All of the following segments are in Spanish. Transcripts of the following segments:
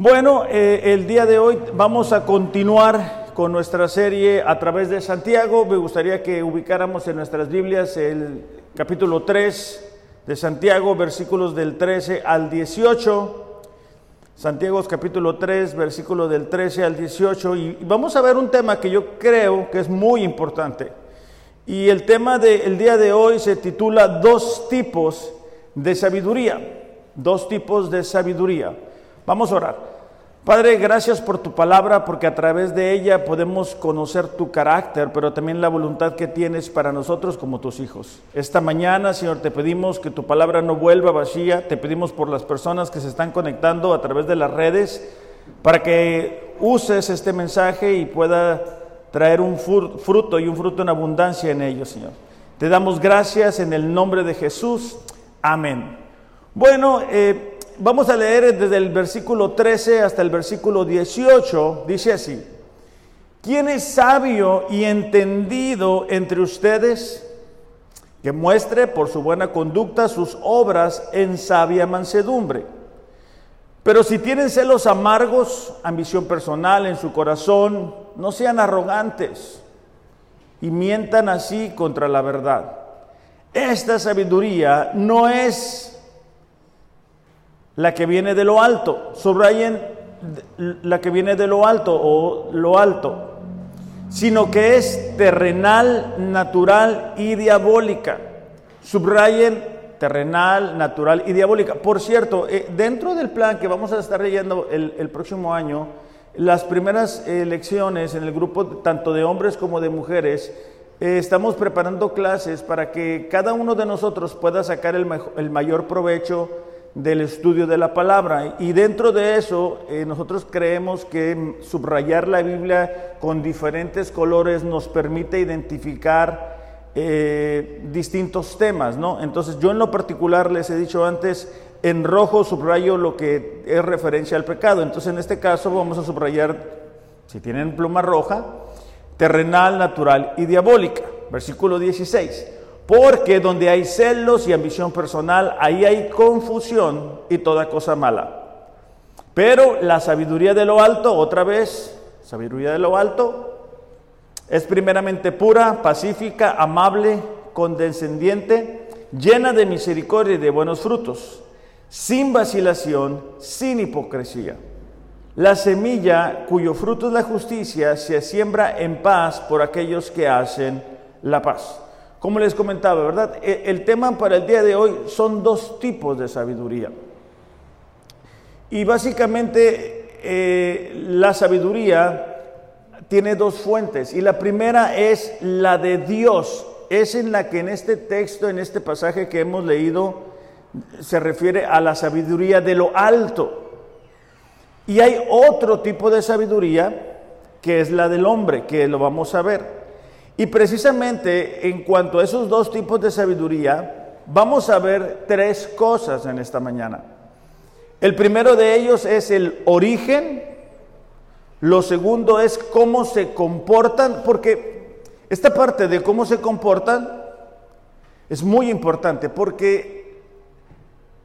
Bueno, eh, el día de hoy vamos a continuar con nuestra serie a través de Santiago. Me gustaría que ubicáramos en nuestras Biblias el capítulo 3 de Santiago, versículos del 13 al 18. Santiago capítulo 3, versículo del 13 al 18. Y vamos a ver un tema que yo creo que es muy importante. Y el tema del día de hoy se titula Dos tipos de sabiduría. Dos tipos de sabiduría. Vamos a orar. Padre, gracias por tu palabra, porque a través de ella podemos conocer tu carácter, pero también la voluntad que tienes para nosotros como tus hijos. Esta mañana, Señor, te pedimos que tu palabra no vuelva vacía, te pedimos por las personas que se están conectando a través de las redes, para que uses este mensaje y pueda traer un fruto y un fruto en abundancia en ellos, Señor. Te damos gracias en el nombre de Jesús. Amén. Bueno, eh, vamos a leer desde el versículo 13 hasta el versículo 18. Dice así, ¿quién es sabio y entendido entre ustedes? Que muestre por su buena conducta sus obras en sabia mansedumbre. Pero si tienen celos amargos, ambición personal en su corazón, no sean arrogantes y mientan así contra la verdad. Esta sabiduría no es la que viene de lo alto. Subrayen la que viene de lo alto o lo alto, sino que es terrenal, natural y diabólica. Subrayen terrenal, natural y diabólica. Por cierto, eh, dentro del plan que vamos a estar leyendo el, próximo año, las primeras lecciones en el grupo tanto de hombres como de mujeres, eh, estamos preparando clases para que cada uno de nosotros pueda sacar el, el mayor provecho del estudio de la palabra. Y dentro de eso, eh, nosotros creemos que subrayar la Biblia con diferentes colores nos permite identificar eh, distintos temas, ¿no? Entonces, yo en lo particular les he dicho antes, en rojo subrayo lo que es referencia al pecado. Entonces, en este caso vamos a subrayar, si tienen pluma roja, terrenal, natural y diabólica. Versículo 16. Porque donde hay celos y ambición personal, ahí hay confusión y toda cosa mala. Pero la sabiduría de lo alto, otra vez, sabiduría de lo alto, es primeramente pura, pacífica, amable, condescendiente, llena de misericordia y de buenos frutos, sin vacilación, sin hipocresía. La semilla cuyo fruto es la justicia se siembra en paz por aquellos que hacen la paz. Como les comentaba, ¿verdad? E, el tema para el día de hoy son dos tipos de sabiduría. Y básicamente eh, la sabiduría tiene dos fuentes. Y la primera es la de Dios. Es en la que en este texto, en este pasaje que hemos leído, se refiere a la sabiduría de lo alto. Y hay otro tipo de sabiduría que es la del hombre, que lo vamos a ver. Y precisamente en cuanto a esos dos tipos de sabiduría, vamos a ver tres cosas en esta mañana. El primero de ellos es el origen, lo segundo es cómo se comportan, porque esta parte de cómo se comportan es muy importante, porque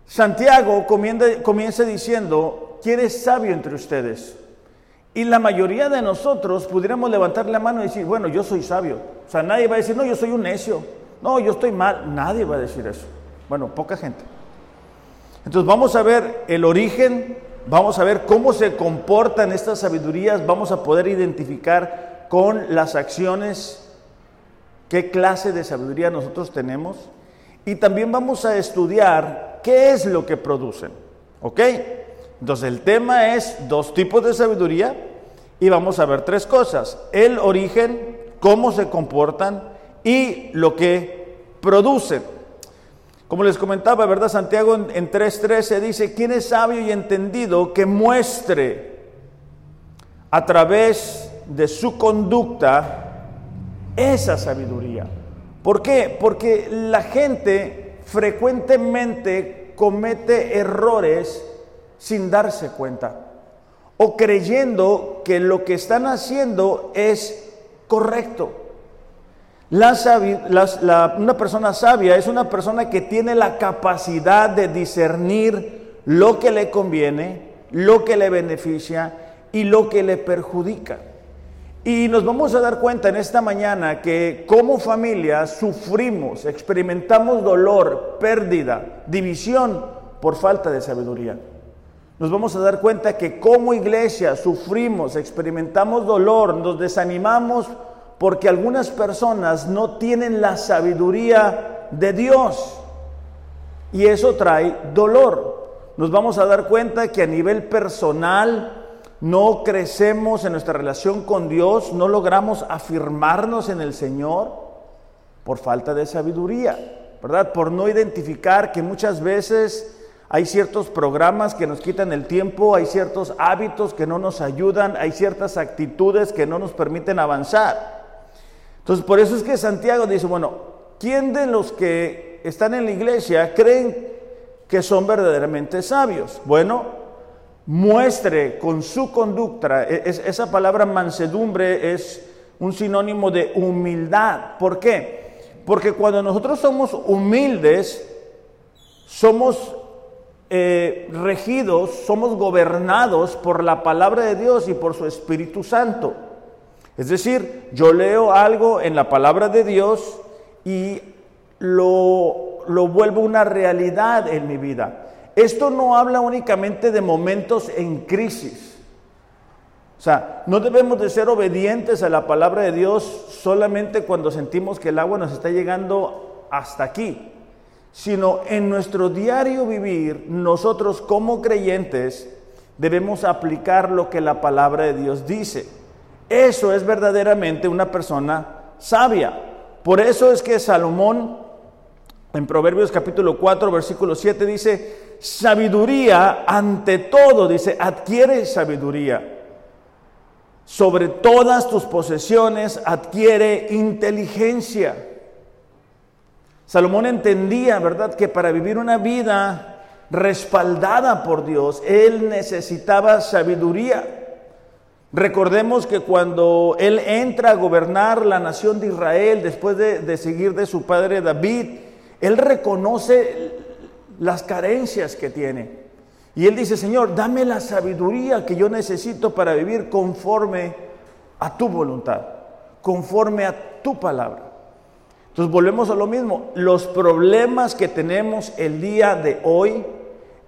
Santiago comienza, diciendo, ¿quién es sabio entre ustedes? Y la mayoría de nosotros pudiéramos levantar la mano y decir, bueno, yo soy sabio. O sea, nadie va a decir, no, yo soy un necio. No, yo estoy mal. Nadie va a decir eso. Bueno, poca gente. Entonces vamos a ver el origen, vamos a ver cómo se comportan estas sabidurías, vamos a poder identificar con las acciones qué clase de sabiduría nosotros tenemos y también vamos a estudiar qué es lo que producen. ¿Ok? Entonces el tema es dos tipos de sabiduría y vamos a ver tres cosas. El origen, cómo se comportan y lo que producen. Como les comentaba, ¿verdad? Santiago en 3.13 dice, ¿quién es sabio y entendido que muestre a través de su conducta esa sabiduría? ¿Por qué? Porque la gente frecuentemente comete errores sin darse cuenta o creyendo que lo que están haciendo es correcto. una persona sabia es una persona que tiene la capacidad de discernir lo que le conviene, lo que le beneficia y lo que le perjudica. Y nos vamos a dar cuenta en esta mañana que como familia sufrimos, experimentamos dolor, pérdida, división por falta de sabiduría. Nos vamos a dar cuenta que como iglesia sufrimos, experimentamos dolor, nos desanimamos porque algunas personas no tienen la sabiduría de Dios. Y eso trae dolor. Nos vamos a dar cuenta que a nivel personal, no crecemos en nuestra relación con Dios, no logramos afirmarnos en el Señor por falta de sabiduría, ¿verdad? Por no identificar que muchas veces hay ciertos programas que nos quitan el tiempo, hay ciertos hábitos que no nos ayudan, hay ciertas actitudes que no nos permiten avanzar. Entonces, por eso es que Santiago dice, bueno, ¿quién de los que están en la iglesia creen que son verdaderamente sabios? Bueno, muestre con su conducta, e, esa palabra mansedumbre es un sinónimo de humildad. ¿Por qué? Porque cuando nosotros somos humildes, somos eh, regidos, somos gobernados por la palabra de Dios y por su Espíritu Santo. Es decir, yo leo algo en la palabra de Dios y lo, lo vuelvo una realidad en mi vida. Esto no habla únicamente de momentos en crisis. O sea, no debemos de ser obedientes a la palabra de Dios solamente cuando sentimos que el agua nos está llegando hasta aquí, sino en nuestro diario vivir, nosotros como creyentes debemos aplicar lo que la palabra de Dios dice. Eso es verdaderamente una persona sabia. Por eso es que Salomón en Proverbios capítulo 4, versículo 7 dice, sabiduría ante todo, dice, adquiere sabiduría. Sobre todas tus posesiones adquiere inteligencia. Salomón entendía, ¿verdad?, que para vivir una vida respaldada por Dios, él necesitaba sabiduría. Recordemos que cuando él entra a gobernar la nación de Israel después de, seguir de su padre David, él reconoce las carencias que tiene. Y él dice, Señor, dame la sabiduría que yo necesito para vivir conforme a tu voluntad, conforme a tu palabra. Entonces volvemos a lo mismo. Los problemas que tenemos el día de hoy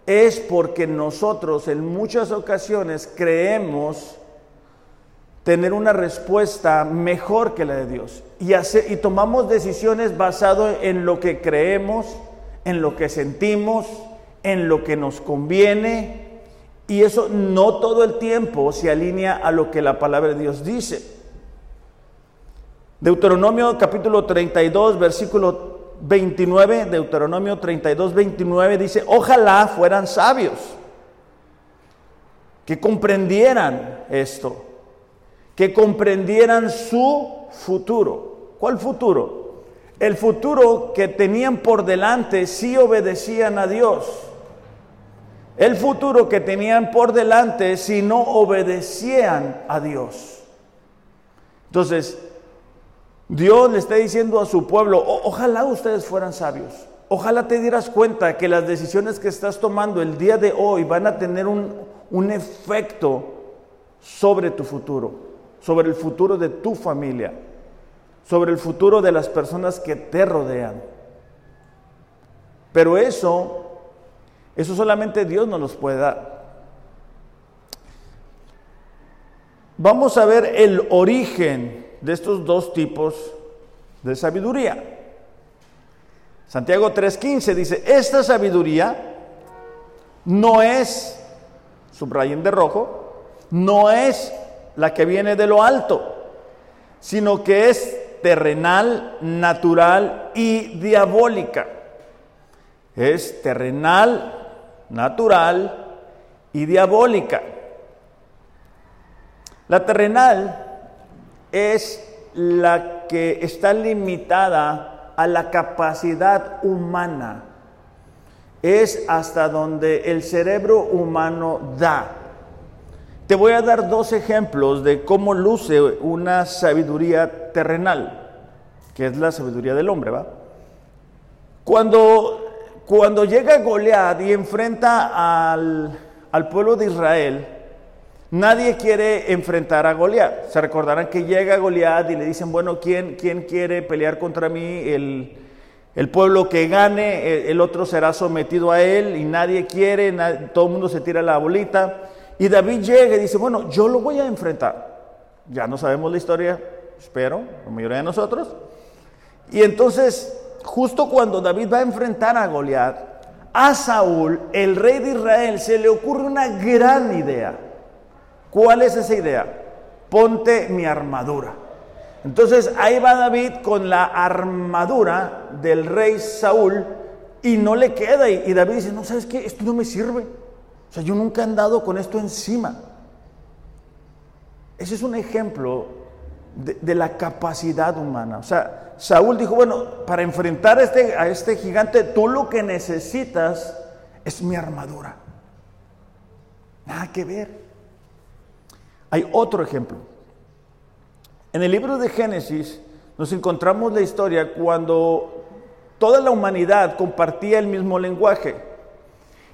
es porque nosotros en muchas ocasiones creemos tener una respuesta mejor que la de Dios y, tomamos decisiones basadas en lo que creemos en lo que sentimos, en lo que nos conviene, y eso no todo el tiempo se alinea a lo que la palabra de Dios dice. Deuteronomio capítulo 32, versículo 29, Deuteronomio 32, 29 dice, ojalá fueran sabios, que comprendieran esto, que comprendieran su futuro. ¿Cuál futuro? el futuro que tenían por delante si obedecían a Dios. El futuro que tenían por delante si no obedecían a Dios. Entonces, Dios le está diciendo a su pueblo, ojalá ustedes fueran sabios. Ojalá te dieras cuenta que las decisiones que estás tomando el día de hoy van a tener un, un efecto sobre tu futuro, sobre el futuro de tu familia sobre el futuro de las personas que te rodean. Pero eso, eso solamente Dios nos los puede dar. Vamos a ver el origen de estos dos tipos de sabiduría. Santiago 3:15 dice, esta sabiduría no es, subrayen de rojo, no es la que viene de lo alto, sino que es terrenal, natural y diabólica. Es terrenal, natural y diabólica. La terrenal es la que está limitada a la capacidad humana. Es hasta donde el cerebro humano da. Te voy a dar dos ejemplos de cómo luce una sabiduría terrenal, que es la sabiduría del hombre, ¿va? Cuando, cuando llega Goliat y enfrenta al, al pueblo de Israel, nadie quiere enfrentar a Goliat. Se recordarán que llega Goliat y le dicen, bueno, ¿quién, quién quiere pelear contra mí? El, el pueblo que gane, el otro será sometido a él y nadie quiere, todo el mundo se tira la bolita. Y David llega y dice, bueno, yo lo voy a enfrentar. Ya no sabemos la historia, espero, la mayoría de nosotros. Y entonces, justo cuando David va a enfrentar a Goliat, a Saúl, el rey de Israel, se le ocurre una gran idea. ¿Cuál es esa idea? Ponte mi armadura. Entonces ahí va David con la armadura del rey Saúl y no le queda. Y, David dice, no, ¿sabes qué? Esto no me sirve. O sea, yo nunca he andado con esto encima. Ese es un ejemplo de, la capacidad humana. O sea, Saúl dijo, bueno, para enfrentar a este, a este gigante, tú lo que necesitas es mi armadura. Nada que ver. Hay otro ejemplo. En el libro de Génesis nos encontramos la historia cuando toda la humanidad compartía el mismo lenguaje.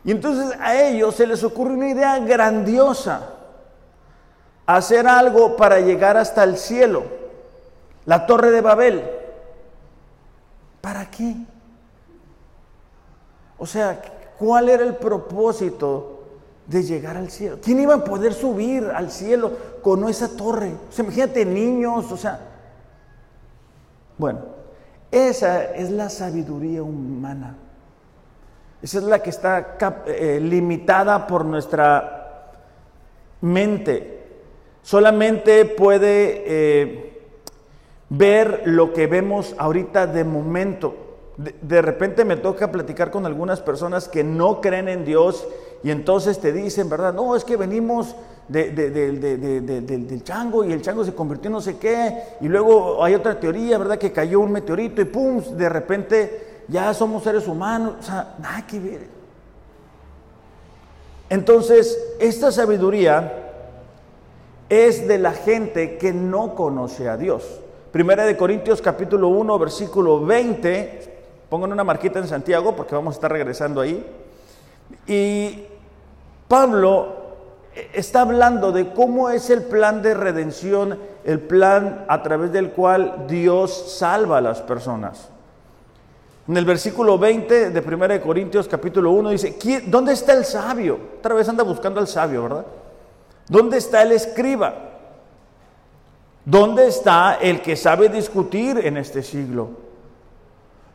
Y entonces a ellos se les ocurre una idea grandiosa, hacer algo para llegar hasta el cielo, la torre de Babel. ¿Para qué? O sea, ¿cuál era el propósito de llegar al cielo. ¿Quién iba a poder subir al cielo con esa torre? O sea, imagínate niños, o sea. Bueno, esa es la sabiduría humana. Esa es la que está eh, limitada por nuestra mente. Solamente puede eh, ver lo que vemos ahorita de momento. de repente me toca platicar con algunas personas que no creen en Dios y entonces te dicen, ¿verdad? No, es que venimos del chango y el chango se convirtió en no sé qué. Y luego hay otra teoría, ¿verdad? Que cayó un meteorito y ¡pum! De repente ya somos seres humanos. O sea, nada que ver. Entonces, esta sabiduría es de la gente que no conoce a Dios. Primera de Corintios capítulo 1, versículo 20. Pongan una marquita en Santiago porque vamos a estar regresando ahí. Y Pablo está hablando de cómo es el plan de redención, el plan a través del cual Dios salva a las personas. En el versículo 20 de 1 Corintios capítulo 1 dice, ¿dónde está el sabio? Otra vez anda buscando al sabio, ¿verdad? ¿Dónde está el escriba? ¿Dónde está el que sabe discutir en este siglo?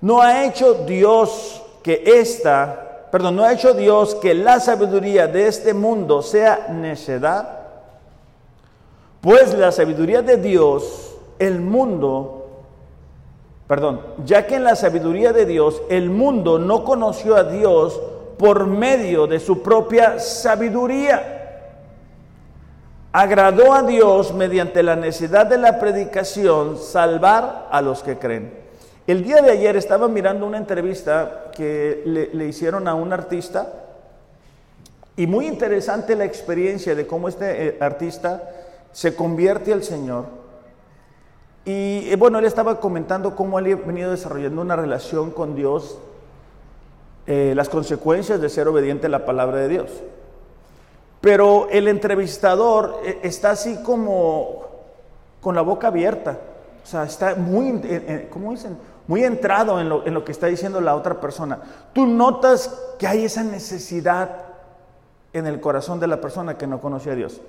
¿No ha hecho Dios que esta perdón, no ha hecho Dios que la sabiduría de este mundo sea necedad? Pues la sabiduría de Dios, el mundo, perdón, ya que en la sabiduría de Dios el mundo no conoció a Dios por medio de su propia sabiduría, agradó a Dios mediante la necesidad de la predicación salvar a los que creen. El día de ayer estaba mirando una entrevista que le, hicieron a un artista y muy interesante la experiencia de cómo este eh, artista se convierte al Señor. Y eh, bueno, él estaba comentando cómo él ha venido desarrollando una relación con Dios, eh, las consecuencias de ser obediente a la palabra de Dios. Pero el entrevistador está así como con la boca abierta. O sea, está muy, ¿cómo dicen? Muy entrado en lo, que está diciendo la otra persona. Tú notas que hay esa necesidad en el corazón de la persona que no conoce a Dios.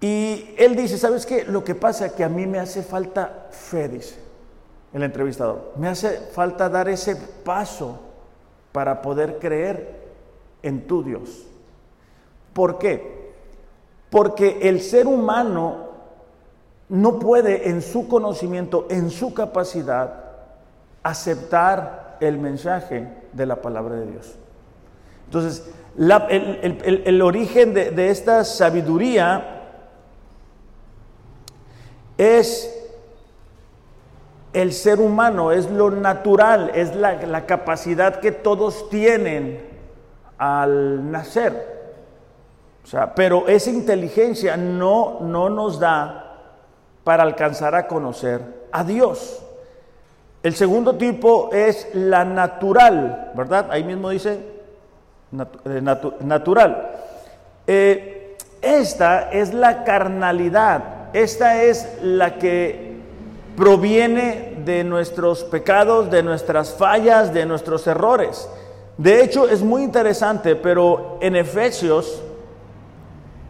Y él dice, ¿sabes qué? Lo que pasa es que a mí me hace falta fe, dice el entrevistador. Me hace falta dar ese paso para poder creer en tu Dios. ¿Por qué? Porque el ser humano no puede en su conocimiento, en su capacidad, aceptar el mensaje de la palabra de Dios. Entonces, el, origen de, esta sabiduría es el ser humano, es lo natural, es la, capacidad que todos tienen al nacer. Pero esa inteligencia no, no nos da para alcanzar a conocer a Dios. El segundo tipo es la natural, ¿verdad? Ahí mismo dice natural. Eh, esta es la carnalidad, esta es la que proviene de nuestros pecados, de nuestras fallas, de nuestros errores. De hecho, es muy interesante, pero en Efesios,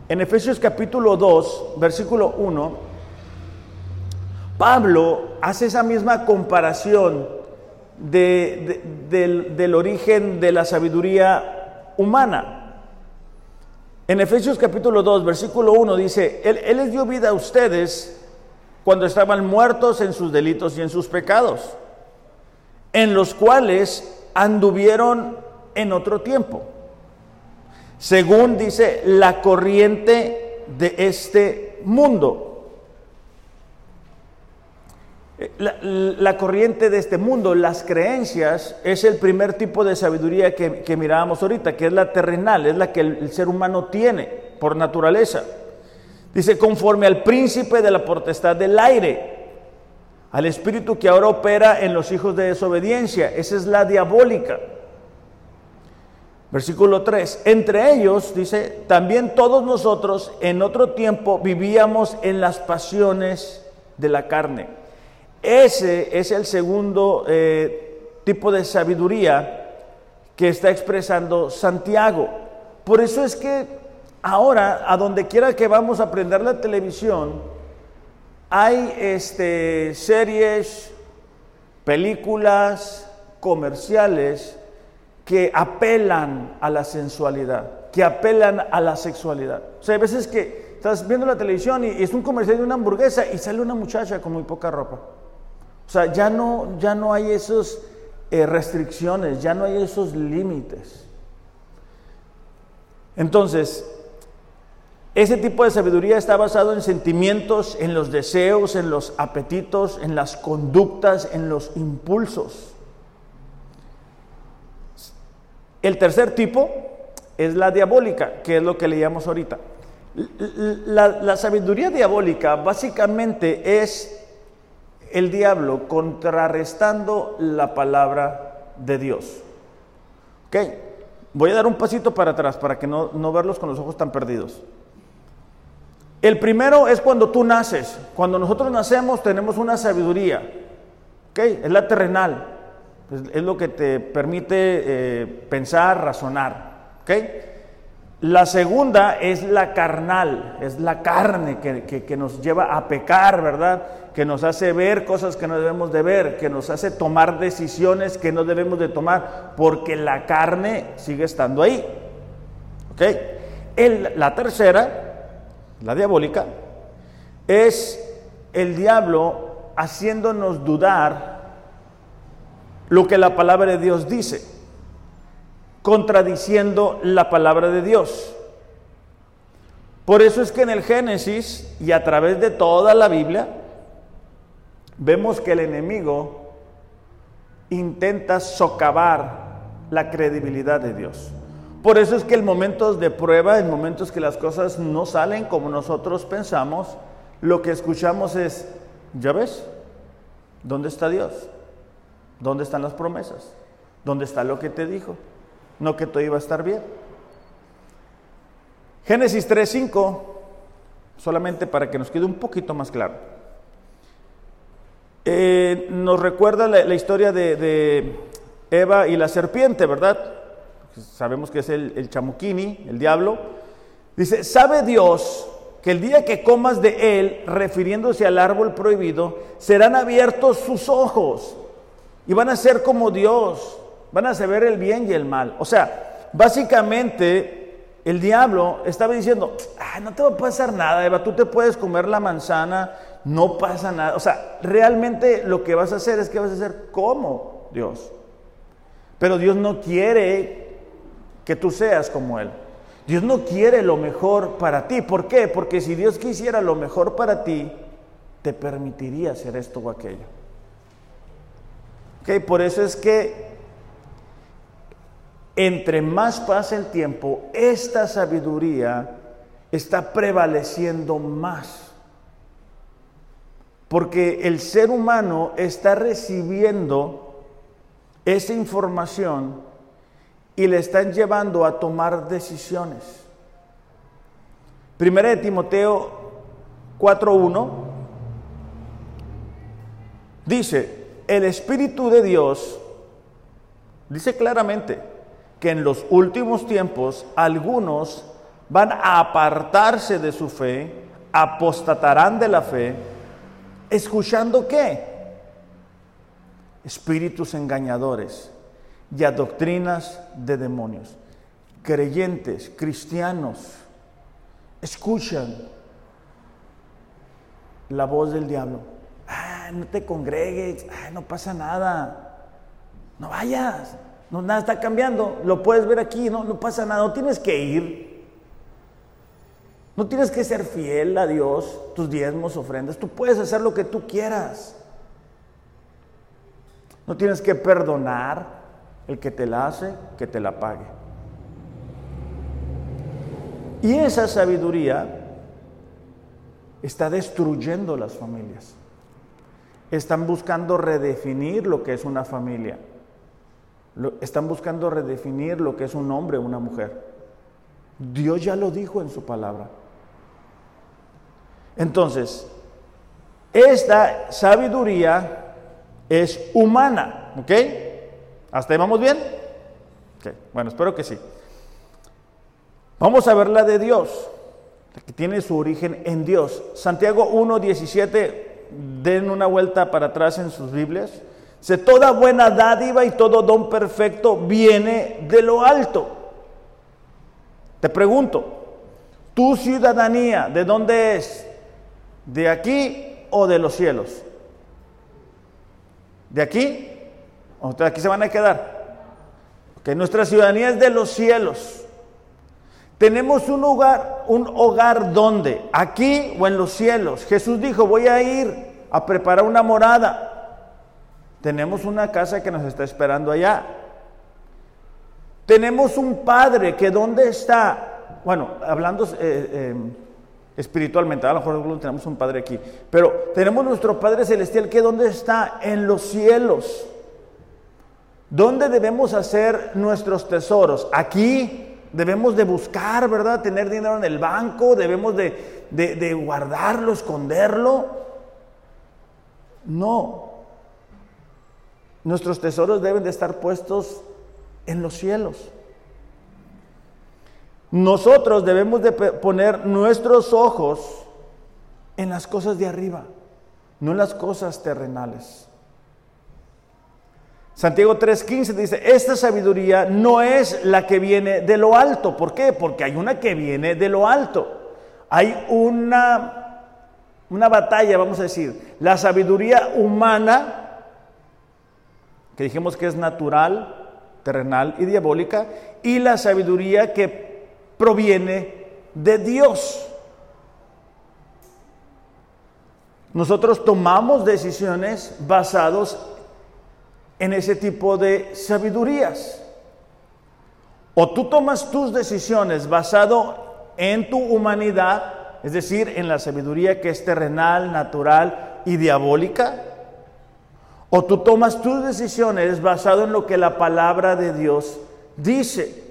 en Efesios capítulo 2, versículo 1, Pablo hace esa misma comparación del, origen de la sabiduría humana. En Efesios capítulo 2, versículo 1 dice, él, él les dio vida a ustedes cuando estaban muertos en sus delitos y en sus pecados, en los cuales anduvieron en otro tiempo, según dice la corriente de este mundo. La, corriente de este mundo, las creencias, es el primer tipo de sabiduría que, mirábamos ahorita, que es la terrenal, es la que el ser humano tiene por naturaleza. Dice, conforme al príncipe de la potestad del aire, al espíritu que ahora opera en los hijos de desobediencia. Esa es la diabólica. Versículo 3. Entre ellos, dice, también todos nosotros en otro tiempo vivíamos en las pasiones de la carne. Ese es el segundo eh, tipo de sabiduría que está expresando Santiago. Por eso es que Ahora, a donde quiera que vamos a aprender la televisión, hay este, series, películas, comerciales que apelan a la sensualidad, que apelan a la sexualidad. O sea, hay veces que estás viendo la televisión y, es un comercial de una hamburguesa y sale una muchacha con muy poca ropa. O sea, ya no, ya no hay esas eh, restricciones, ya no hay esos límites. Entonces, ese tipo de sabiduría está basado en sentimientos, en los deseos, en los apetitos, en las conductas, en los impulsos. El tercer tipo es la diabólica, que es lo que leíamos ahorita. La, la, sabiduría diabólica básicamente es el diablo contrarrestando la palabra de Dios. ¿Ok? Voy a dar un pasito para atrás para que no, no verlos con los ojos tan perdidos. El primero es cuando tú naces. Cuando nosotros nacemos tenemos una sabiduría. ¿okay? Es la terrenal. Es, lo que te permite eh, pensar, razonar. ¿okay? La segunda es la carnal, es la carne que, nos lleva a pecar, ¿verdad? Que nos hace ver cosas que no debemos de ver, que nos hace tomar decisiones que no debemos de tomar, porque la carne sigue estando ahí. ¿Ok? El, la tercera la diabólica, es el diablo haciéndonos dudar lo que la palabra de Dios dice, contradiciendo la palabra de Dios. Por eso es que en el Génesis y a través de toda la Biblia vemos que el enemigo intenta socavar la credibilidad de Dios. Por eso es que en momentos de prueba, en momentos que las cosas no salen como nosotros pensamos, lo que escuchamos es, ¿ya ves? ¿Dónde está Dios? ¿Dónde están las promesas? ¿Dónde está lo que te dijo? No que todo iba a estar bien. Génesis 3.5, solamente para que nos quede un poquito más claro. Eh, nos recuerda la, historia de, Eva y la serpiente, ¿verdad? sabemos que es el, chamuquini, el diablo, dice, ¿sabe Dios que el día que comas de él, refiriéndose al árbol prohibido, serán abiertos sus ojos y van a ser como Dios, van a saber el bien y el mal? O sea, básicamente el diablo estaba diciendo, no te va a pasar nada, Eva, tú te puedes comer la manzana, no pasa nada. O sea, realmente lo que vas a hacer es que vas a hacer como Dios. Pero Dios no quiere que tú seas como Él. Dios no quiere lo mejor para ti. ¿Por qué? Porque si Dios quisiera lo mejor para ti, te permitiría hacer esto o aquello. ¿Ok? Por eso es que entre más pasa el tiempo, esta sabiduría está prevaleciendo más. Porque el ser humano está recibiendo esa información y le están llevando a tomar decisiones. Primera de Timoteo 4.1 dice, el Espíritu de Dios dice claramente que en los últimos tiempos algunos van a apartarse de su fe, apostatarán de la fe, escuchando qué? Espíritus engañadores y a doctrinas de demonios. Creyentes, cristianos, escuchan la voz del diablo. Ah, no te congregues, ah, no pasa nada. No vayas, no, nada está cambiando. Lo puedes ver aquí, no, no pasa nada. No tienes que ir. No tienes que ser fiel a Dios, tus diezmos, ofrendas. Tú puedes hacer lo que tú quieras. No tienes que perdonar el que te la hace, que te la pague. Y esa sabiduría está destruyendo las familias. Están buscando redefinir lo que es una familia. Están buscando redefinir lo que es un hombre o una mujer. Dios ya lo dijo en su palabra. Entonces, esta sabiduría es humana, ¿ok? ¿Hasta ahí vamos bien? Bueno, espero que sí. Vamos a ver la de Dios, que tiene su origen en Dios. Santiago 1.17, den una vuelta para atrás en sus Biblias. Dice, toda buena dádiva y todo don perfecto viene de lo alto. Te pregunto, ¿tu ciudadanía de dónde es? ¿De aquí o de los cielos? ¿De aquí? ¿O aquí se van a quedar? Que nuestra ciudadanía es de los cielos. Tenemos un hogar, un hogar donde, aquí o en los cielos. Jesús dijo, voy a ir a preparar una morada. Tenemos una casa que nos está esperando allá. Tenemos un padre que dónde está, bueno, hablando eh, eh, espiritualmente, a lo mejor tenemos un padre aquí, pero tenemos nuestro Padre Celestial que dónde está en los cielos. ¿Dónde debemos hacer nuestros tesoros? Aquí debemos de buscar, ¿verdad? Tener dinero en el banco, debemos de, guardarlo, esconderlo. No. Nuestros tesoros deben de estar puestos en los cielos. Nosotros debemos de poner nuestros ojos en las cosas de arriba, no en las cosas terrenales. Santiago 3:15 dice, esta sabiduría no es la que viene de lo alto. ¿Por qué? Porque hay una que viene de lo alto. Hay una, una batalla, vamos a decir. La sabiduría humana, dijimos que es natural, terrenal y diabólica, y la sabiduría que proviene de Dios. Nosotros tomamos decisiones basados en ese tipo de sabidurías. O tú tomas tus decisiones basado en tu humanidad, es decir, en la sabiduría que es terrenal, natural y diabólica, o tú tomas tus decisiones basado en lo que la palabra de Dios dice.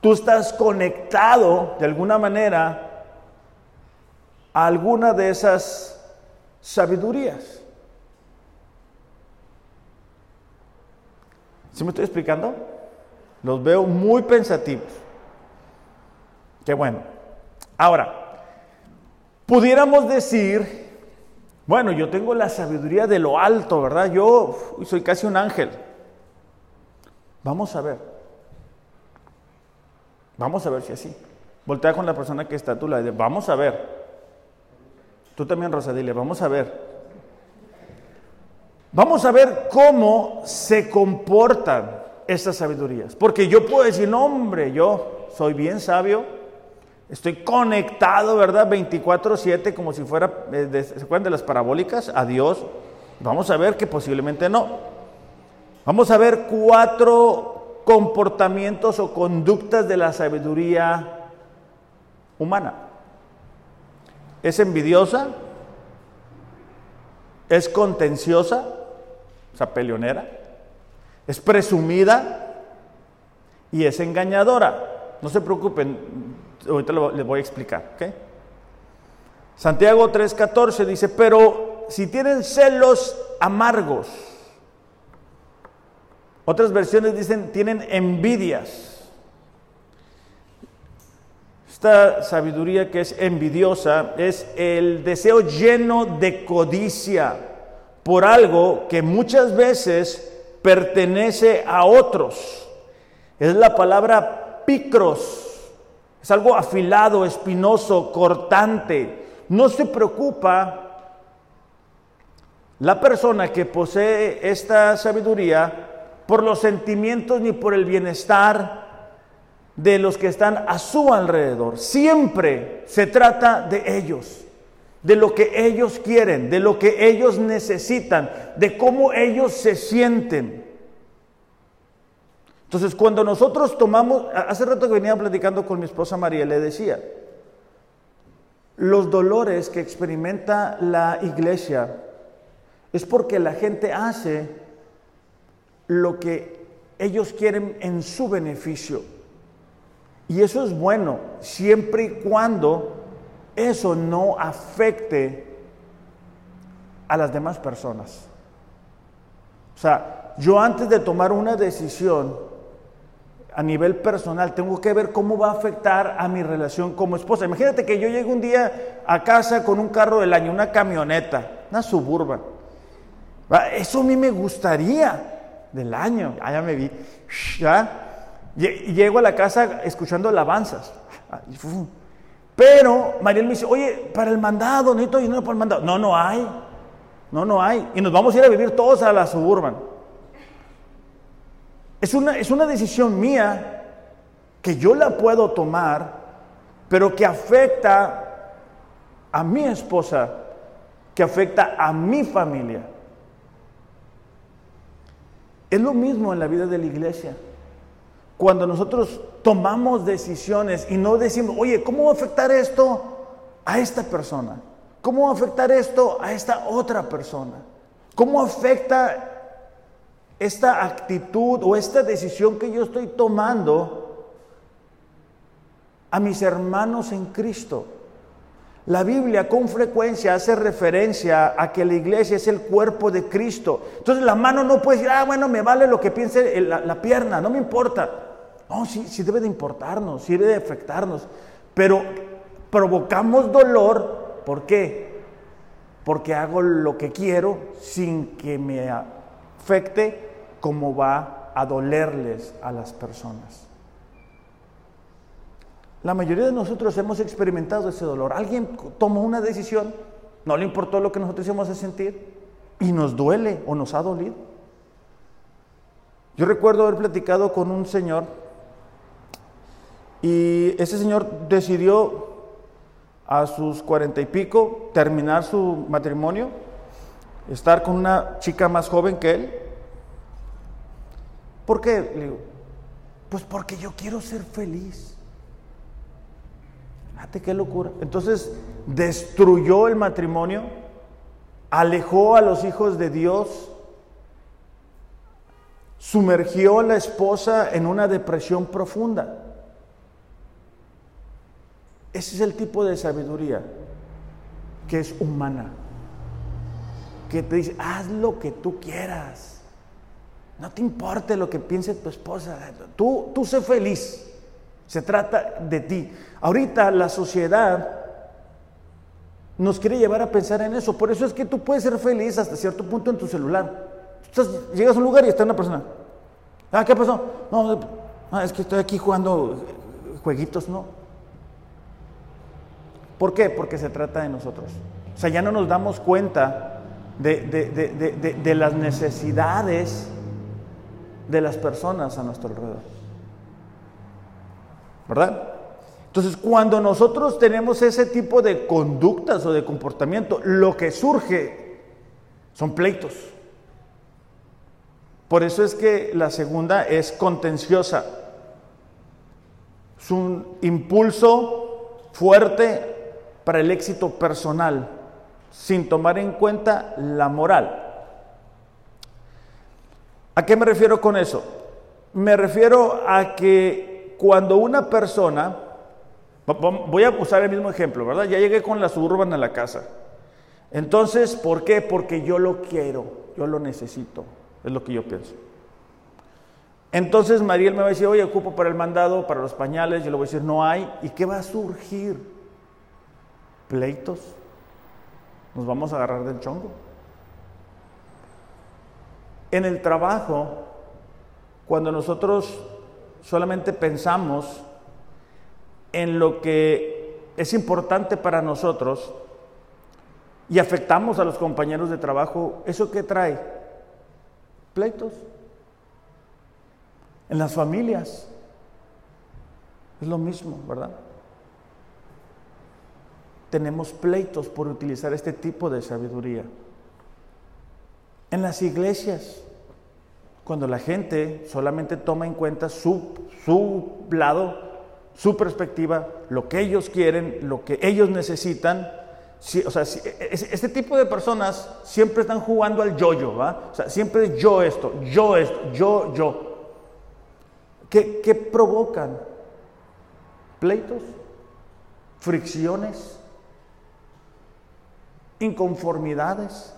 Tú estás conectado de alguna manera a alguna de esas sabidurías. ¿Sí me estoy explicando? Los veo muy pensativos. Qué bueno. Ahora, pudiéramos decir, bueno, yo tengo la sabiduría de lo alto, ¿verdad? Yo soy casi un ángel. Vamos a ver. Vamos a ver si así. Voltea con la persona que está a tu lado vamos a ver. Tú también, Rosadile, vamos a ver. Vamos a ver cómo se comportan estas sabidurías. Porque yo puedo decir, no, hombre, yo soy bien sabio, estoy conectado, ¿verdad? 24/7, como si fuera, eh, ¿se acuerdan de las parabólicas? A Dios. Vamos a ver que posiblemente no. Vamos a ver cuatro comportamientos o conductas de la sabiduría humana. Es envidiosa, es contenciosa, o sea, peleonera, es presumida, y es engañadora. No se preocupen, ahorita les voy a explicar. ¿okay? Santiago 3:14 dice, pero si tienen celos amargos, otras versiones dicen, tienen envidias. Esta sabiduría que es envidiosa es el deseo lleno de codicia por algo que muchas veces pertenece a otros. Es la palabra picros. Es algo afilado, espinoso, cortante. No se preocupa la persona que posee esta sabiduría por los sentimientos ni por el bienestar de los que están a su alrededor. Siempre se trata de ellos, de lo que ellos quieren, de lo que ellos necesitan, de cómo ellos se sienten. Entonces, cuando nosotros tomamos, hace rato que venía platicando con mi esposa María, le decía, los dolores que experimenta la iglesia es porque la gente hace lo que ellos quieren en su beneficio. Y eso es bueno, siempre y cuando eso no afecte a las demás personas. O sea, yo antes de tomar una decisión a nivel personal, tengo que ver cómo va a afectar a mi relación como esposa. Imagínate que yo llego un día a casa con un carro del año, una camioneta, una suburban. Eso a mí me gustaría del año. Ah, me vi. Llego a la casa escuchando alabanzas. Ah, Pero Mariel me dice, oye, para el mandado, necesito dinero para el mandado. No, no hay. No, no hay. Y nos vamos a ir a vivir todos a la suburban. Es una, es una decisión mía que yo la puedo tomar, pero que afecta a mi esposa, que afecta a mi familia. Es lo mismo en la vida de la iglesia. Cuando nosotros tomamos decisiones y no decimos, oye, ¿cómo va a afectar esto a esta persona? ¿Cómo va a afectar esto a esta otra persona? ¿Cómo afecta esta actitud o esta decisión que yo estoy tomando a mis hermanos en Cristo? La Biblia con frecuencia hace referencia a que la iglesia es el cuerpo de Cristo. Entonces la mano no puede decir, ah, bueno, me vale lo que piense la, pierna, no me importa. No, sí, sí debe de importarnos, sí debe de afectarnos. Pero provocamos dolor, ¿por qué? Porque hago lo que quiero sin que me afecte como va a dolerles a las personas. La mayoría de nosotros hemos experimentado ese dolor. Alguien tomó una decisión, no le importó lo que nosotros íbamos a sentir y nos duele o nos ha dolido. Yo recuerdo haber platicado con un señor y ese señor decidió a sus cuarenta y pico terminar su matrimonio, estar con una chica más joven que él. ¿Por qué? Le digo, pues porque yo quiero ser feliz. Fíjate qué locura. Entonces destruyó el matrimonio, alejó a los hijos de Dios, sumergió a la esposa en una depresión profunda. Ese es el tipo de sabiduría que es humana, que te dice, haz lo que tú quieras, no te importe lo que piense tu esposa, tú, tú sé feliz. Se trata de ti. Ahorita la sociedad nos quiere llevar a pensar en eso. Por eso es que tú puedes ser feliz hasta cierto punto en tu celular. llegas a un lugar y está una persona. Ah, ¿qué pasó? No, es que estoy aquí jugando jueguitos, no. ¿Por qué? Porque se trata de nosotros. O sea, ya no nos damos cuenta de, de las necesidades de las personas a nuestro alrededor. ¿verdad? Entonces, cuando nosotros tenemos ese tipo de conductas o de comportamiento, lo que surge son pleitos. Por eso es que la segunda es contenciosa. Es un impulso fuerte para el éxito personal, sin tomar en cuenta la moral. ¿A qué me refiero con eso? Me refiero a que cuando una persona, voy a usar el mismo ejemplo, ¿verdad? Ya llegué con la suburban a la casa. Entonces, ¿por qué? Porque yo lo quiero, yo lo necesito, es lo que yo pienso. Entonces Mariel me va a decir, oye, ocupo para el mandado, para los pañales, yo le voy a decir, no hay. ¿Y qué va a surgir? Pleitos. Nos vamos a agarrar del chongo. En el trabajo, cuando nosotros solamente pensamos en lo que es importante para nosotros y afectamos a los compañeros de trabajo, ¿eso qué trae? Pleitos. En las familias es lo mismo, ¿verdad? Tenemos pleitos por utilizar este tipo de sabiduría. En las iglesias, cuando la gente solamente toma en cuenta su, su lado, su perspectiva, lo que ellos quieren, lo que ellos necesitan, o sea, este tipo de personas siempre están jugando al yo-yo, ¿va? O sea, siempre yo esto, yo esto, yo, yo. ¿Qué, provocan? Pleitos, fricciones, inconformidades.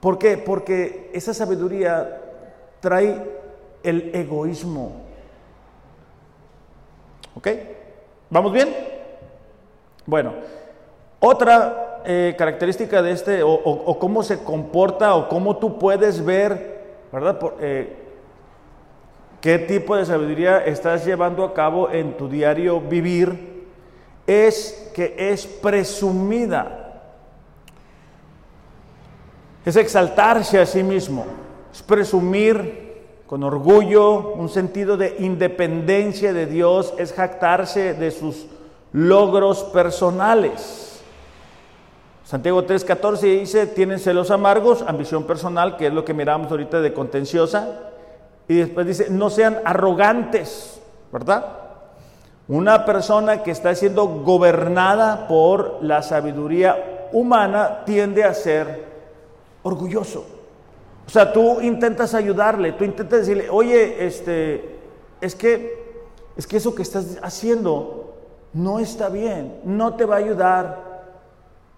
¿Por qué? Porque esa sabiduría trae el egoísmo. ¿Ok? ¿Vamos bien? Bueno, otra eh, característica de este, o, cómo se comporta, o cómo tú puedes ver, ¿verdad? Por, eh, qué tipo de sabiduría estás llevando a cabo en tu diario vivir, es que es presumida. Es exaltarse a sí mismo, es presumir con orgullo, un sentido de independencia de Dios, es jactarse de sus logros personales. Santiago 3:14 dice, tienen celos amargos, ambición personal, que es lo que miramos ahorita de contenciosa, y después dice, no sean arrogantes, ¿verdad? Una persona que está siendo gobernada por la sabiduría humana tiende a ser orgulloso. O sea, tú intentas ayudarle, tú intentas decirle, oye, este, es que, es que eso que estás haciendo no está bien, no te va a ayudar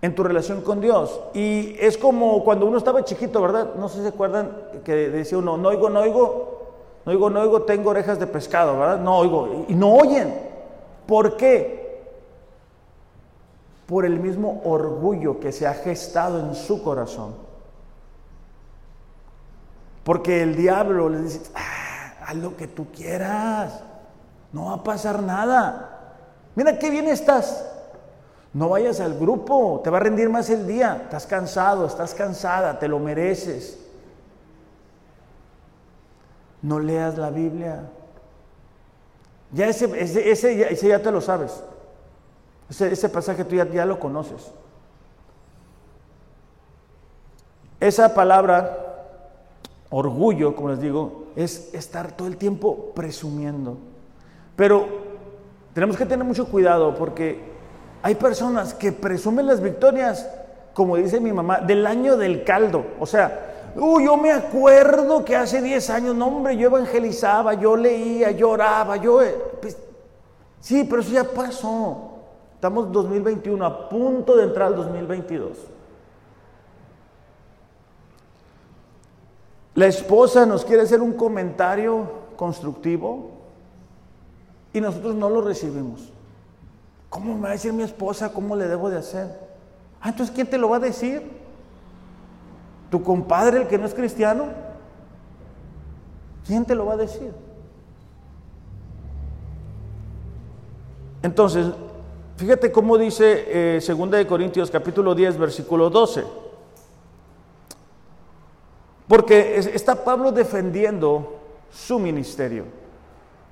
en tu relación con Dios. Y es como cuando uno estaba chiquito, ¿verdad? No sé si se acuerdan que decía uno, no oigo, no oigo, no oigo, no oigo, tengo orejas de pescado, ¿verdad? No oigo. Y no oyen. ¿Por qué? Por el mismo orgullo que se ha gestado en su corazón. Porque el diablo le dice, ah, haz lo que tú quieras, no va a pasar nada. Mira qué bien estás. No vayas al grupo, te va a rendir más el día. Estás cansado, estás cansada, te lo mereces no leas la Biblia. Ya ese, ese, ya te lo sabes. Ese, pasaje tú ya, ya lo conoces. Esa palabra, orgullo, como les digo, es estar todo el tiempo presumiendo. Pero tenemos que tener mucho cuidado porque hay personas que presumen las victorias, como dice mi mamá, del año del caldo. O sea, Uh, yo me acuerdo que hace 10 años, no hombre, yo evangelizaba, yo leía, lloraba, yo... Eh, pues, sí, pero eso ya pasó. Estamos 2021, a punto de entrar al 2022. La esposa nos quiere hacer un comentario constructivo y nosotros no lo recibimos. ¿Cómo me va a decir mi esposa cómo le debo de hacer? Ah, entonces ¿quién te lo va a decir? ¿Tu compadre, el que no es cristiano? ¿Quién te lo va a decir? Entonces, fíjate cómo dice eh, 2 de Corintios capítulo 10, versículo 12. Porque está Pablo defendiendo su ministerio.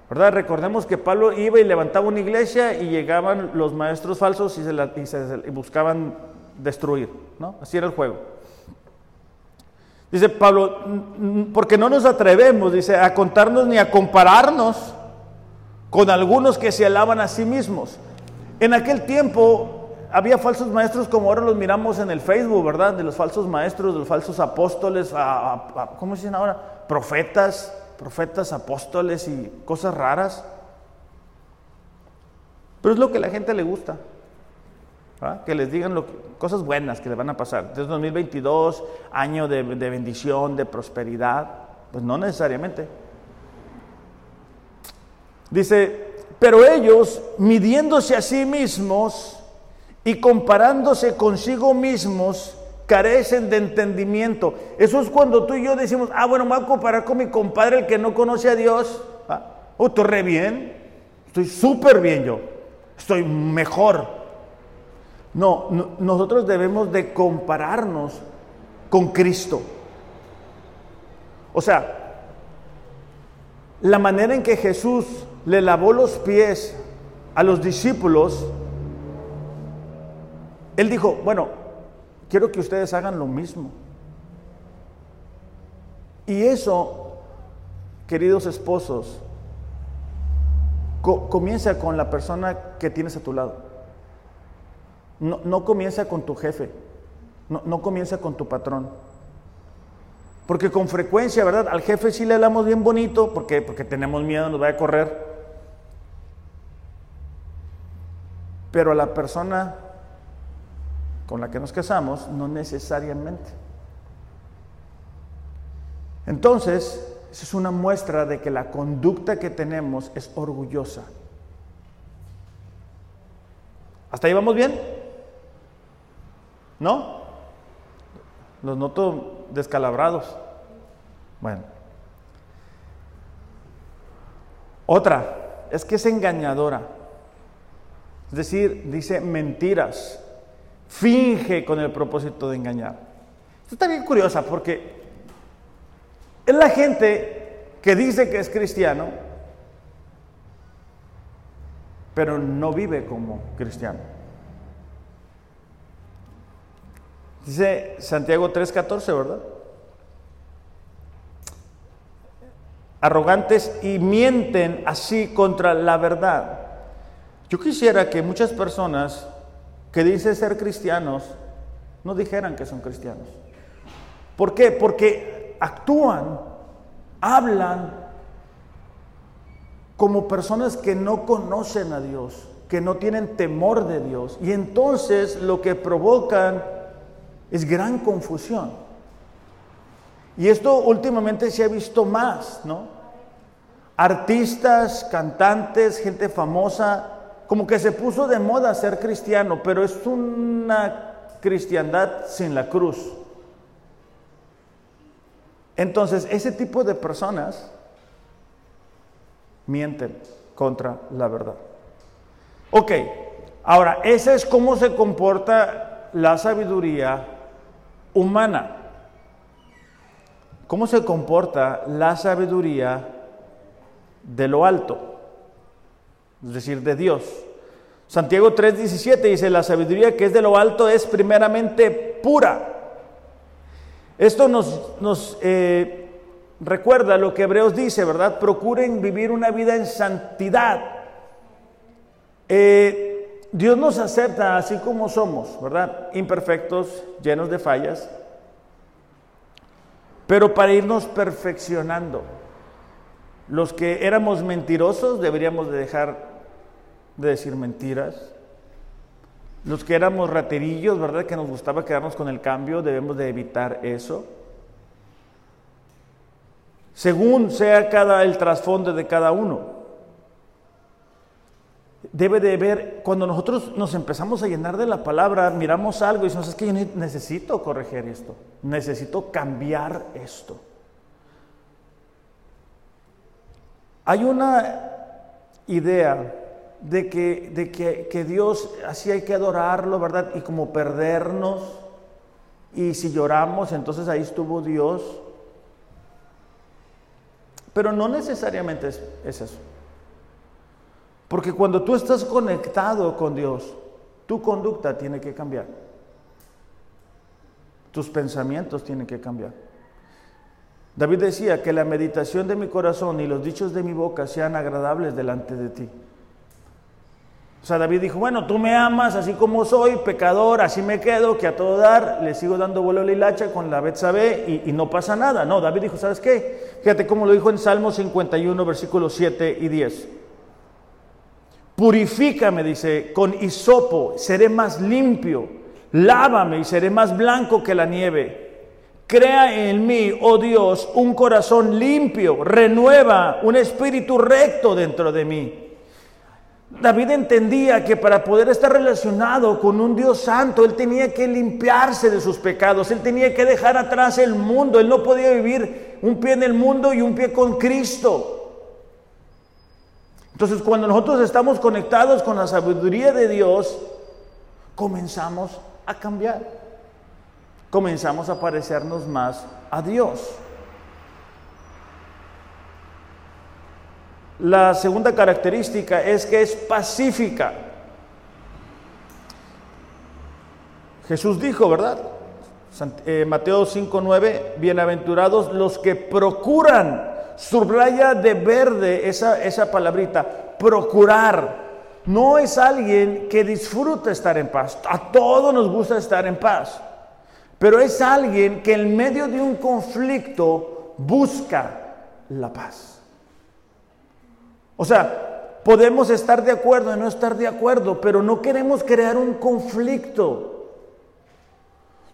¿Verdad? Recordemos que Pablo iba y levantaba una iglesia y llegaban los maestros falsos y, se y buscaban destruir. ¿no? Así era el juego. Dice Pablo, porque no nos atrevemos, dice, a contarnos ni a compararnos con algunos que se alaban a sí mismos. En aquel tiempo había falsos maestros como ahora los miramos en el Facebook, ¿verdad? De los falsos maestros, de los falsos apóstoles, ¿cómo dicen ahora? Profetas, profetas, apóstoles y cosas raras. Pero es lo que a la gente le gusta. Que les digan cosas buenas que le van a pasar. Entonces 2022, año de bendición, de prosperidad. Pues no necesariamente. Dice, pero ellos, midiéndose a sí mismos y comparándose consigo mismos, carecen de entendimiento. Eso es cuando tú y yo decimos, ah, bueno, me voy a comparar con mi compadre, el que no conoce a Dios. Ah, oh, estoy re bien, estoy súper bien yo, estoy mejor. No, no, nosotros debemos de compararnos con Cristo. O sea, la manera en que Jesús le lavó los pies a los discípulos, él dijo, bueno, quiero que ustedes hagan lo mismo. Y eso, queridos esposos, comienza con la persona que tienes a tu lado. No, comienza con tu jefe, no, no comienza con tu patrón. Porque con frecuencia, ¿verdad? Al jefe sí le hablamos bien bonito, porque Porque tenemos miedo, nos va a correr. Pero a la persona con la que nos casamos, no necesariamente. Entonces, esa es una muestra de que la conducta que tenemos es orgullosa. ¿Hasta ahí vamos bien? ¿No? Los noto descalabrados. Bueno. Otra, es que es engañadora. Es decir, dice mentiras. Finge con el propósito de engañar. Esto está bien curiosa porque es la gente que dice que es cristiano, pero no vive como cristiano. Dice Santiago 3:14, ¿verdad? Arrogantes y mienten así contra la verdad. Yo quisiera que muchas personas que dicen ser cristianos no dijeran que son cristianos. ¿Por qué? Porque actúan, hablan como personas que no conocen a Dios, que no tienen temor de Dios. Y entonces lo que provocan es gran confusión. Y esto últimamente se ha visto más, ¿no? Artistas, cantantes, gente famosa, como que se puso de moda ser cristiano, pero es una cristiandad sin la cruz. Entonces, ese tipo de personas mienten contra la verdad. Ok, ahora, ese es cómo se comporta la sabiduría humana. ¿Cómo se comporta la sabiduría de lo alto? Es decir, de Dios. Santiago 3:17 dice, la sabiduría que es de lo alto es primeramente pura. Esto nos, nos eh, recuerda lo que Hebreos dice, ¿verdad? Procuren vivir una vida en santidad. Eh, Dios nos acepta así como somos, ¿verdad? Imperfectos, llenos de fallas, pero para irnos perfeccionando. Los que éramos mentirosos deberíamos de dejar de decir mentiras. Los que éramos raterillos, ¿verdad? Que nos gustaba quedarnos con el cambio, debemos de evitar eso. Según sea cada el trasfondo de cada uno debe de ver, cuando nosotros nos empezamos a llenar de la palabra, miramos algo y decimos, es que yo necesito corregir esto, necesito cambiar esto. Hay una idea de que, de que, que Dios así hay que adorarlo, ¿verdad? Y como perdernos, y si lloramos, entonces ahí estuvo Dios. Pero no necesariamente es, es eso. Porque cuando tú estás conectado con Dios, tu conducta tiene que cambiar. Tus pensamientos tienen que cambiar. David decía que la meditación de mi corazón y los dichos de mi boca sean agradables delante de ti. O sea, David dijo, bueno, tú me amas así como soy, pecador, así me quedo, que a todo dar le sigo dando vuelo a la hilacha con la Betsabe y, y no pasa nada. No, David dijo, ¿sabes qué? Fíjate cómo lo dijo en Salmo 51, versículos 7 y 10. Purifícame, dice, con hisopo, seré más limpio. Lávame y seré más blanco que la nieve. Crea en mí, oh Dios, un corazón limpio, renueva un espíritu recto dentro de mí. David entendía que para poder estar relacionado con un Dios santo, él tenía que limpiarse de sus pecados, él tenía que dejar atrás el mundo, él no podía vivir un pie en el mundo y un pie con Cristo. Entonces cuando nosotros estamos conectados con la sabiduría de Dios, comenzamos a cambiar comenzamos a parecernos más a Dios. La segunda característica es que es pacífica. Jesús dijo, ¿verdad? Eh, Mateo 5:9, bienaventurados los que procuran, subraya de verde esa, esa palabrita, procurar. No es alguien que disfruta estar en paz. A todos nos gusta estar en paz. Pero es alguien que en medio de un conflicto busca la paz. O sea, podemos estar de acuerdo y no estar de acuerdo, pero no queremos crear un conflicto.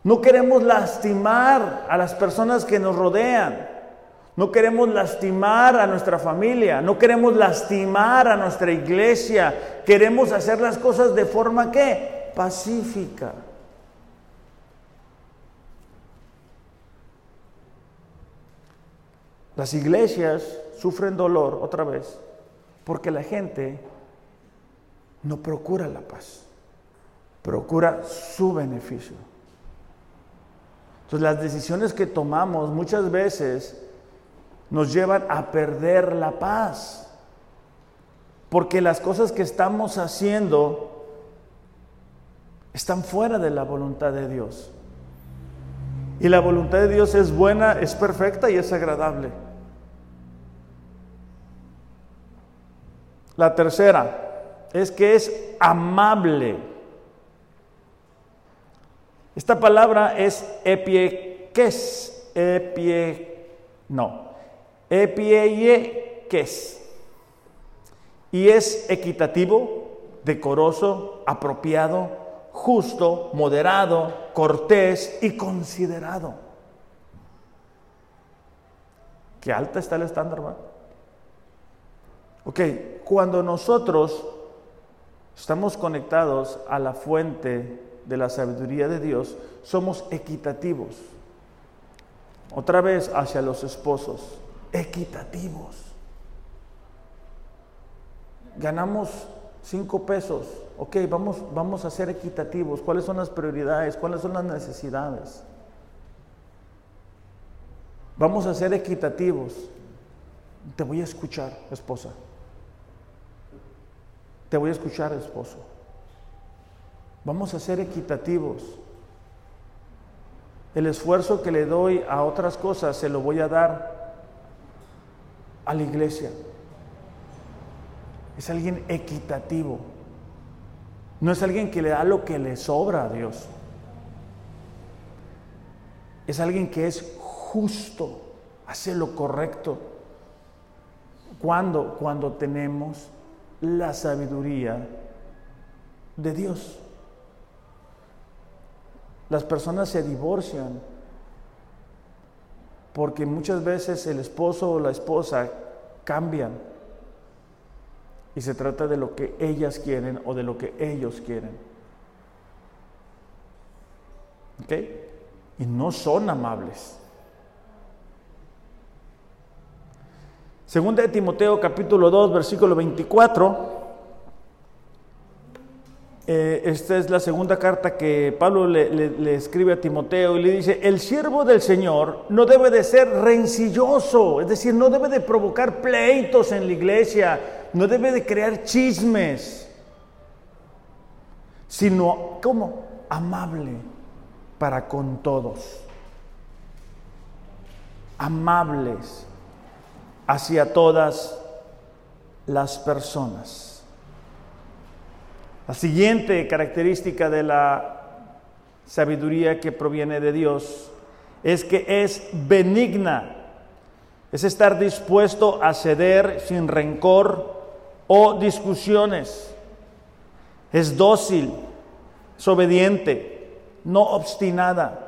No queremos lastimar a las personas que nos rodean. No queremos lastimar a nuestra familia, no queremos lastimar a nuestra iglesia. Queremos hacer las cosas de forma que pacífica. Las iglesias sufren dolor otra vez porque la gente no procura la paz, procura su beneficio. Entonces las decisiones que tomamos muchas veces nos llevan a perder la paz, porque las cosas que estamos haciendo están fuera de la voluntad de Dios. Y la voluntad de Dios es buena, es perfecta y es agradable. La tercera es que es amable. Esta palabra es epieques, epie, no, epieques. Y es equitativo, decoroso, apropiado, justo, moderado, cortés y considerado. Qué alta está el estándar, ¿verdad? Ok, cuando nosotros estamos conectados a la fuente de la sabiduría de Dios, somos equitativos. Otra vez hacia los esposos, equitativos. Ganamos cinco pesos, ok, vamos, vamos a ser equitativos. ¿Cuáles son las prioridades? ¿Cuáles son las necesidades? Vamos a ser equitativos. Te voy a escuchar, esposa. Te voy a escuchar, esposo. Vamos a ser equitativos. El esfuerzo que le doy a otras cosas se lo voy a dar a la iglesia. Es alguien equitativo. No es alguien que le da lo que le sobra a Dios. Es alguien que es justo, hace lo correcto. ¿Cuándo? Cuando tenemos la sabiduría de Dios. Las personas se divorcian porque muchas veces el esposo o la esposa cambian y se trata de lo que ellas quieren o de lo que ellos quieren. ¿Ok? Y no son amables. Segunda de Timoteo capítulo 2, versículo 24. Eh, esta es la segunda carta que Pablo le, le, escribe a Timoteo y le dice, el siervo del Señor no debe de ser rencilloso, es decir, no debe de provocar pleitos en la iglesia, no debe de crear chismes, sino como amable para con todos, amables hacia todas las personas. La siguiente característica de la sabiduría que proviene de Dios es que es benigna, es estar dispuesto a ceder sin rencor o discusiones, es dócil, es obediente, no obstinada.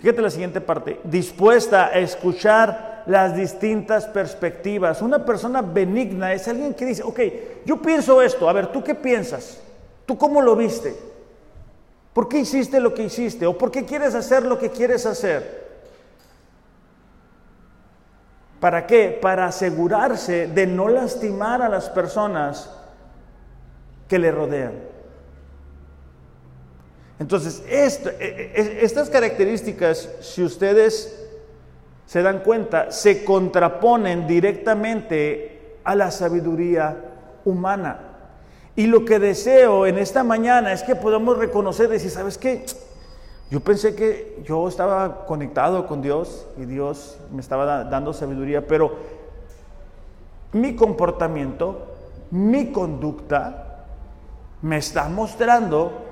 Fíjate la siguiente parte, dispuesta a escuchar las distintas perspectivas. Una persona benigna es alguien que dice, ok, yo pienso esto, a ver, ¿tú qué piensas? ¿Tú cómo lo viste? ¿Por qué hiciste lo que hiciste? ¿O por qué quieres hacer lo que quieres hacer? ¿Para qué? Para asegurarse de no lastimar a las personas que le rodean. Entonces, e, e, estas características, si ustedes se dan cuenta, se contraponen directamente a la sabiduría humana. Y lo que deseo en esta mañana es que podamos reconocer, decir, ¿sabes qué? Yo pensé que yo estaba conectado con Dios y Dios me estaba dando sabiduría, pero mi comportamiento, mi conducta, me está mostrando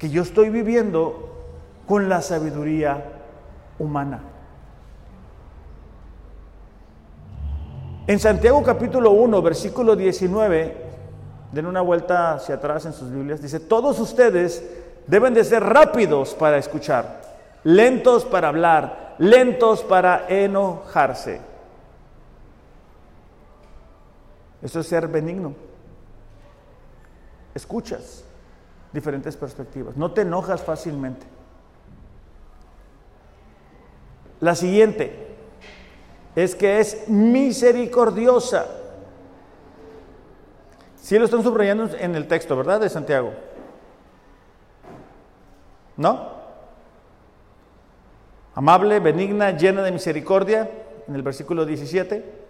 que yo estoy viviendo con la sabiduría humana. En Santiago capítulo 1, versículo 19, den una vuelta hacia atrás en sus Biblias, dice, todos ustedes deben de ser rápidos para escuchar, lentos para hablar, lentos para enojarse. Eso es ser benigno. Escuchas diferentes perspectivas. No te enojas fácilmente. La siguiente es que es misericordiosa. Si lo están subrayando en el texto, ¿verdad? De Santiago. ¿No? Amable, benigna, llena de misericordia, en el versículo 17.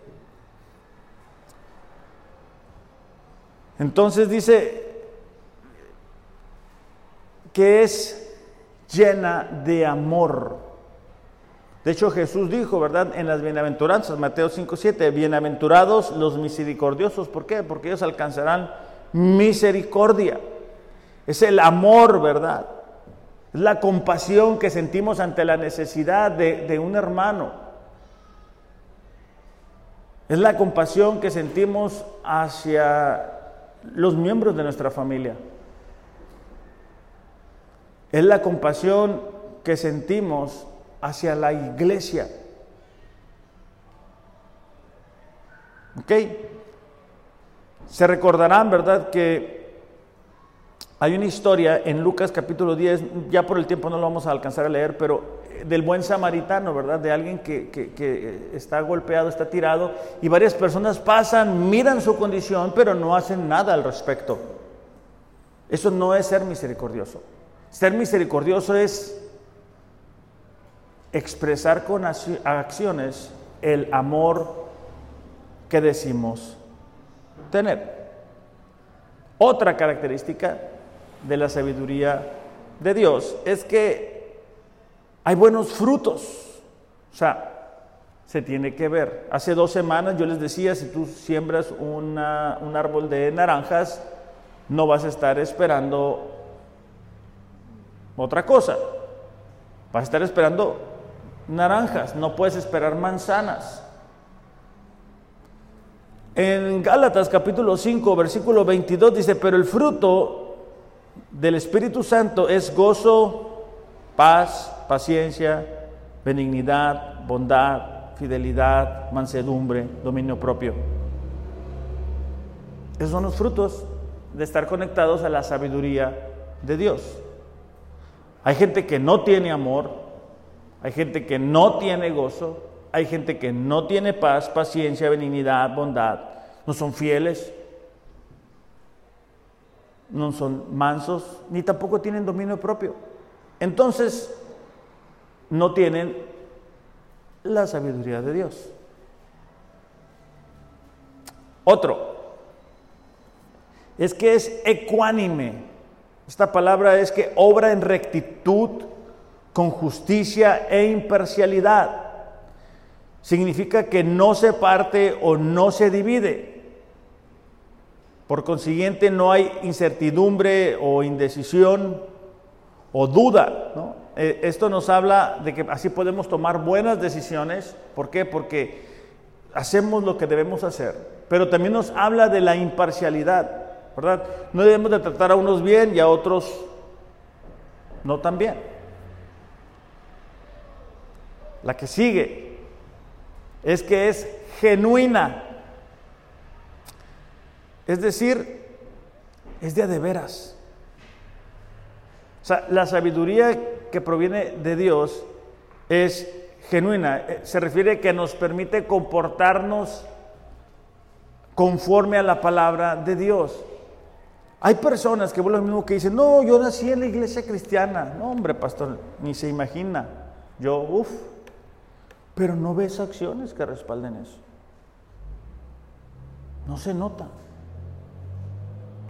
Entonces dice, que es llena de amor. De hecho, Jesús dijo, ¿verdad? En las bienaventuranzas, Mateo 5, 7, bienaventurados los misericordiosos. ¿Por qué? Porque ellos alcanzarán misericordia. Es el amor, ¿verdad? Es la compasión que sentimos ante la necesidad de, de un hermano. Es la compasión que sentimos hacia los miembros de nuestra familia. Es la compasión que sentimos hacia la iglesia. ¿Ok? Se recordarán, ¿verdad? Que hay una historia en Lucas capítulo 10, ya por el tiempo no lo vamos a alcanzar a leer, pero eh, del buen samaritano, ¿verdad? De alguien que, que, está golpeado, está tirado, y varias personas pasan, miran su condición, pero no hacen nada al respecto. Eso no es ser misericordioso. Ser misericordioso es expresar con acciones el amor que decimos tener. Otra característica de la sabiduría de Dios es que hay buenos frutos. O sea, se tiene que ver. Hace dos semanas yo les decía, si tú siembras un árbol de naranjas, no vas a estar esperando otra cosa. Vas a estar esperando naranjas, no puedes esperar manzanas. En Gálatas capítulo 5, versículo 22 dice, pero el fruto del Espíritu Santo es gozo, paz, paciencia, benignidad, bondad, fidelidad, mansedumbre, dominio propio. Esos son los frutos de estar conectados a la sabiduría de Dios. Hay gente que no tiene amor, hay gente que no tiene gozo, hay gente que no tiene paz, paciencia, benignidad, bondad, no son fieles, no son mansos, ni tampoco tienen dominio propio. Entonces, no tienen la sabiduría de Dios. Otro, es que es ecuánime. Esta palabra es que obra en rectitud, con justicia e imparcialidad. Significa que no se parte o no se divide. Por consiguiente, no hay incertidumbre o indecisión o duda. Eh, esto nos habla de que así podemos tomar buenas decisiones. ¿Por qué? Porque hacemos lo que debemos hacer. Pero también nos habla de la imparcialidad, ¿verdad? No debemos de tratar a unos bien y a otros no tan bien. La que sigue es que es genuina. Es decir, es de veras. O sea, la sabiduría que proviene de Dios es genuina. Eh, se refiere que nos permite comportarnos conforme a la palabra de Dios. Hay personas que vuelven lo mismo que dicen, no, yo nací en la iglesia cristiana. No, hombre, pastor, ni se imagina. Yo, uff, pero no ves acciones que respalden eso. No se nota.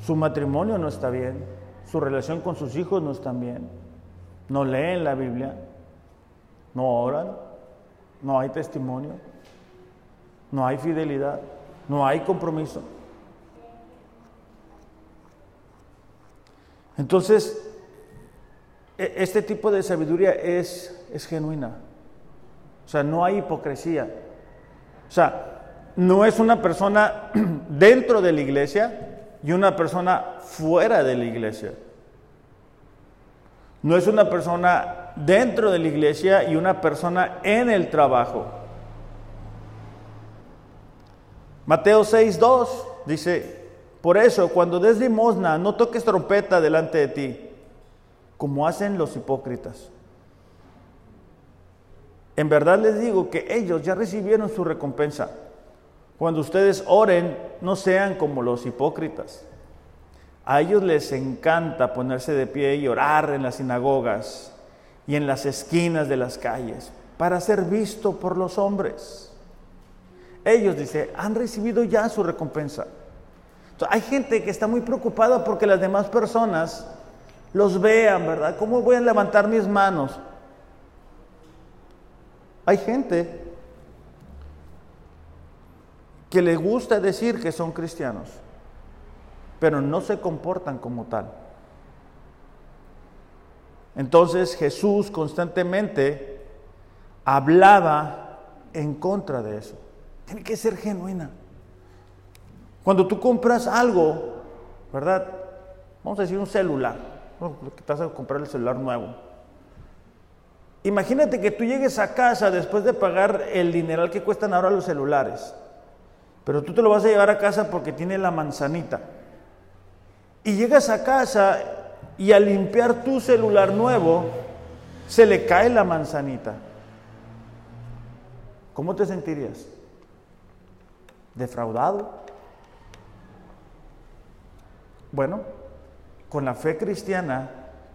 Su matrimonio no está bien, su relación con sus hijos no está bien, no leen la Biblia, no oran, no hay testimonio, no hay fidelidad, no hay compromiso. Entonces, e, este tipo de sabiduría es, es genuina. O sea, no hay hipocresía. O sea, no es una persona dentro de la iglesia y una persona fuera de la iglesia. No es una persona dentro de la iglesia y una persona en el trabajo. Mateo 6.2 dice, por eso cuando des limosna no toques trompeta delante de ti, como hacen los hipócritas. En verdad les digo que ellos ya recibieron su recompensa. Cuando ustedes oren, no sean como los hipócritas. A ellos les encanta ponerse de pie y orar en las sinagogas y en las esquinas de las calles para ser visto por los hombres. Ellos, dice, han recibido ya su recompensa. Hay gente que está muy preocupada porque las demás personas los vean, ¿verdad? ¿Cómo voy a levantar mis manos? Hay gente que le gusta decir que son cristianos, pero no se comportan como tal. Entonces Jesús constantemente hablaba en contra de eso. Tiene que ser genuina. Cuando tú compras algo, ¿verdad? Vamos a decir un celular. que vas a comprar el celular nuevo. Imagínate que tú llegues a casa después de pagar el dineral que cuestan ahora los celulares. Pero tú te lo vas a llevar a casa porque tiene la manzanita. Y llegas a casa y al limpiar tu celular nuevo, se le cae la manzanita. ¿Cómo te sentirías? ¿Defraudado? Bueno, con la fe cristiana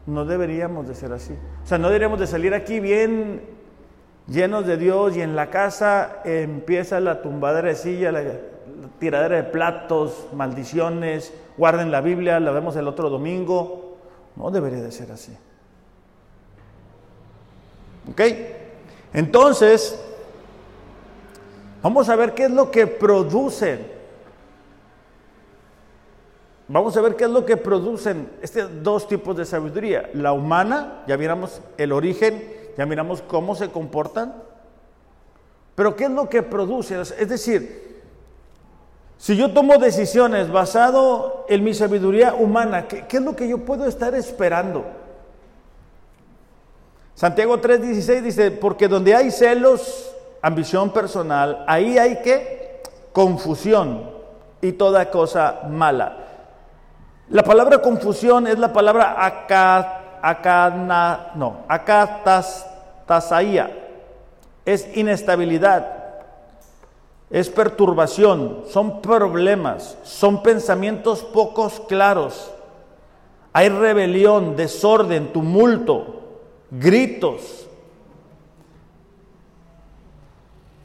no deberíamos de ser así. O sea, no deberíamos de salir aquí bien llenos de Dios y en la casa empieza la tumbadera de silla, la, tiradera de platos, maldiciones, guarden la Biblia, la vemos el otro domingo. No debería de ser así. ¿Ok? Entonces, vamos a ver qué es lo que producen. Vamos a ver qué es lo que producen estos dos tipos de sabiduría. La humana, ya miramos el origen, ya miramos cómo se comportan. Pero ¿qué es lo que produce? Es decir, si yo tomo decisiones basado en mi sabiduría humana, ¿qué, es lo que yo puedo estar esperando? Santiago 3:16 dice, porque donde hay celos, ambición personal, ahí hay que confusión y toda cosa mala. La palabra confusión es la palabra acá, no, acatastasaya, es inestabilidad es perturbación, son problemas, son pensamientos pocos claros. Hay rebelión, desorden, tumulto, gritos,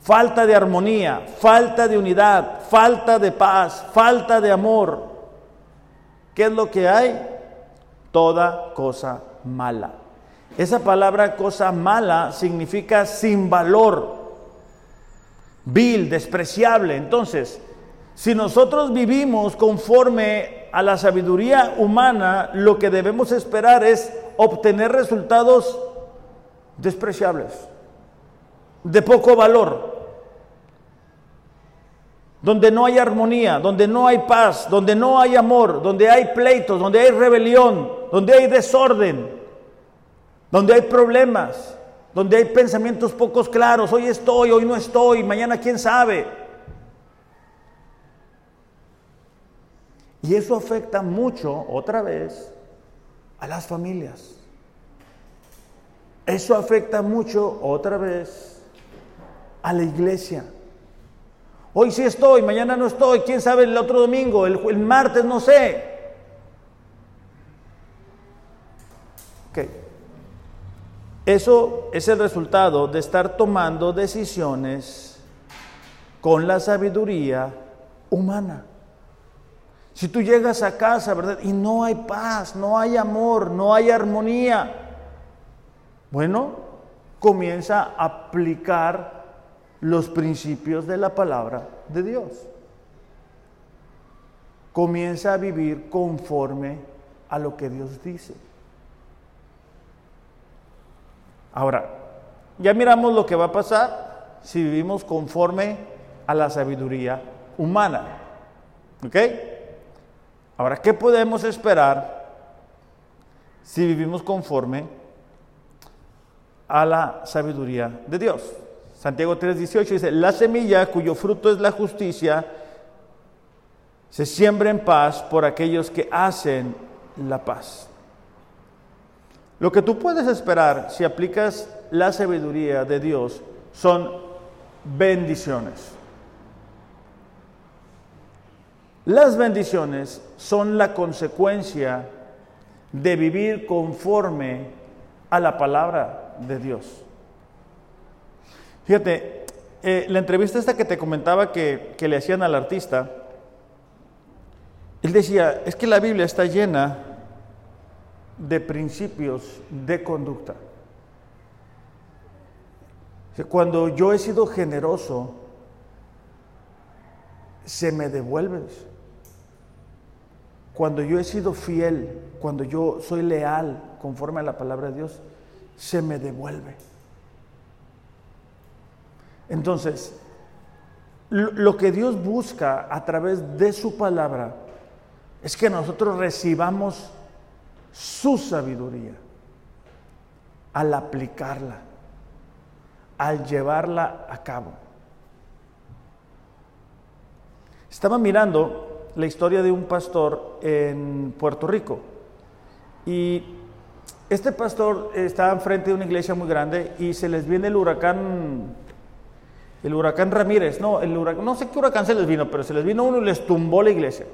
falta de armonía, falta de unidad, falta de paz, falta de amor. ¿Qué es lo que hay? Toda cosa mala. Esa palabra cosa mala significa sin valor vil, despreciable. Entonces, Si nosotros vivimos conforme a la sabiduría humana, lo que debemos esperar es obtener resultados despreciables, de poco valor, donde no hay armonía, donde no hay paz, donde no hay amor, donde hay pleitos, donde hay rebelión, donde hay desorden, donde hay problemas, donde hay pensamientos pocos claros, hoy estoy, hoy no estoy, mañana quién sabe. Y eso afecta mucho, otra vez, a las familias. Eso afecta mucho, otra vez, a la iglesia. Hoy sí estoy, mañana no estoy, quién sabe el otro domingo, el, martes no sé. Ok. Eso es el resultado de estar tomando decisiones con la sabiduría humana. Si tú llegas a casa, ¿verdad? Y no hay paz, no hay amor, no hay armonía. Bueno, comienza a aplicar los principios de la palabra de Dios. Comienza a vivir conforme a lo que Dios dice. Ahora, ya miramos lo que va a pasar si vivimos conforme a la sabiduría humana. ¿Ok? Ahora, ¿qué podemos esperar si vivimos conforme a la sabiduría de Dios? Santiago 3:18 dice, la semilla cuyo fruto es la justicia se siembra en paz por aquellos que hacen la paz. Lo que tú puedes esperar si aplicas la sabiduría de Dios son bendiciones. Las bendiciones son la consecuencia de vivir conforme a la palabra de Dios. Fíjate, eh, la entrevista esta que te comentaba que, que le hacían al artista, él decía, es que la Biblia está llena de principios de conducta. Cuando yo he sido generoso, se me devuelve. Cuando yo he sido fiel, cuando yo soy leal conforme a la palabra de Dios, se me devuelve. Entonces, lo que Dios busca a través de su palabra es que nosotros recibamos su sabiduría al aplicarla, al llevarla a cabo. Estaba mirando la historia de un pastor en Puerto Rico y este pastor estaba enfrente de una iglesia muy grande y se les viene el huracán el huracán Ramírez, no, el huracán, no sé qué huracán se les vino, pero se les vino uno y les tumbó la iglesia.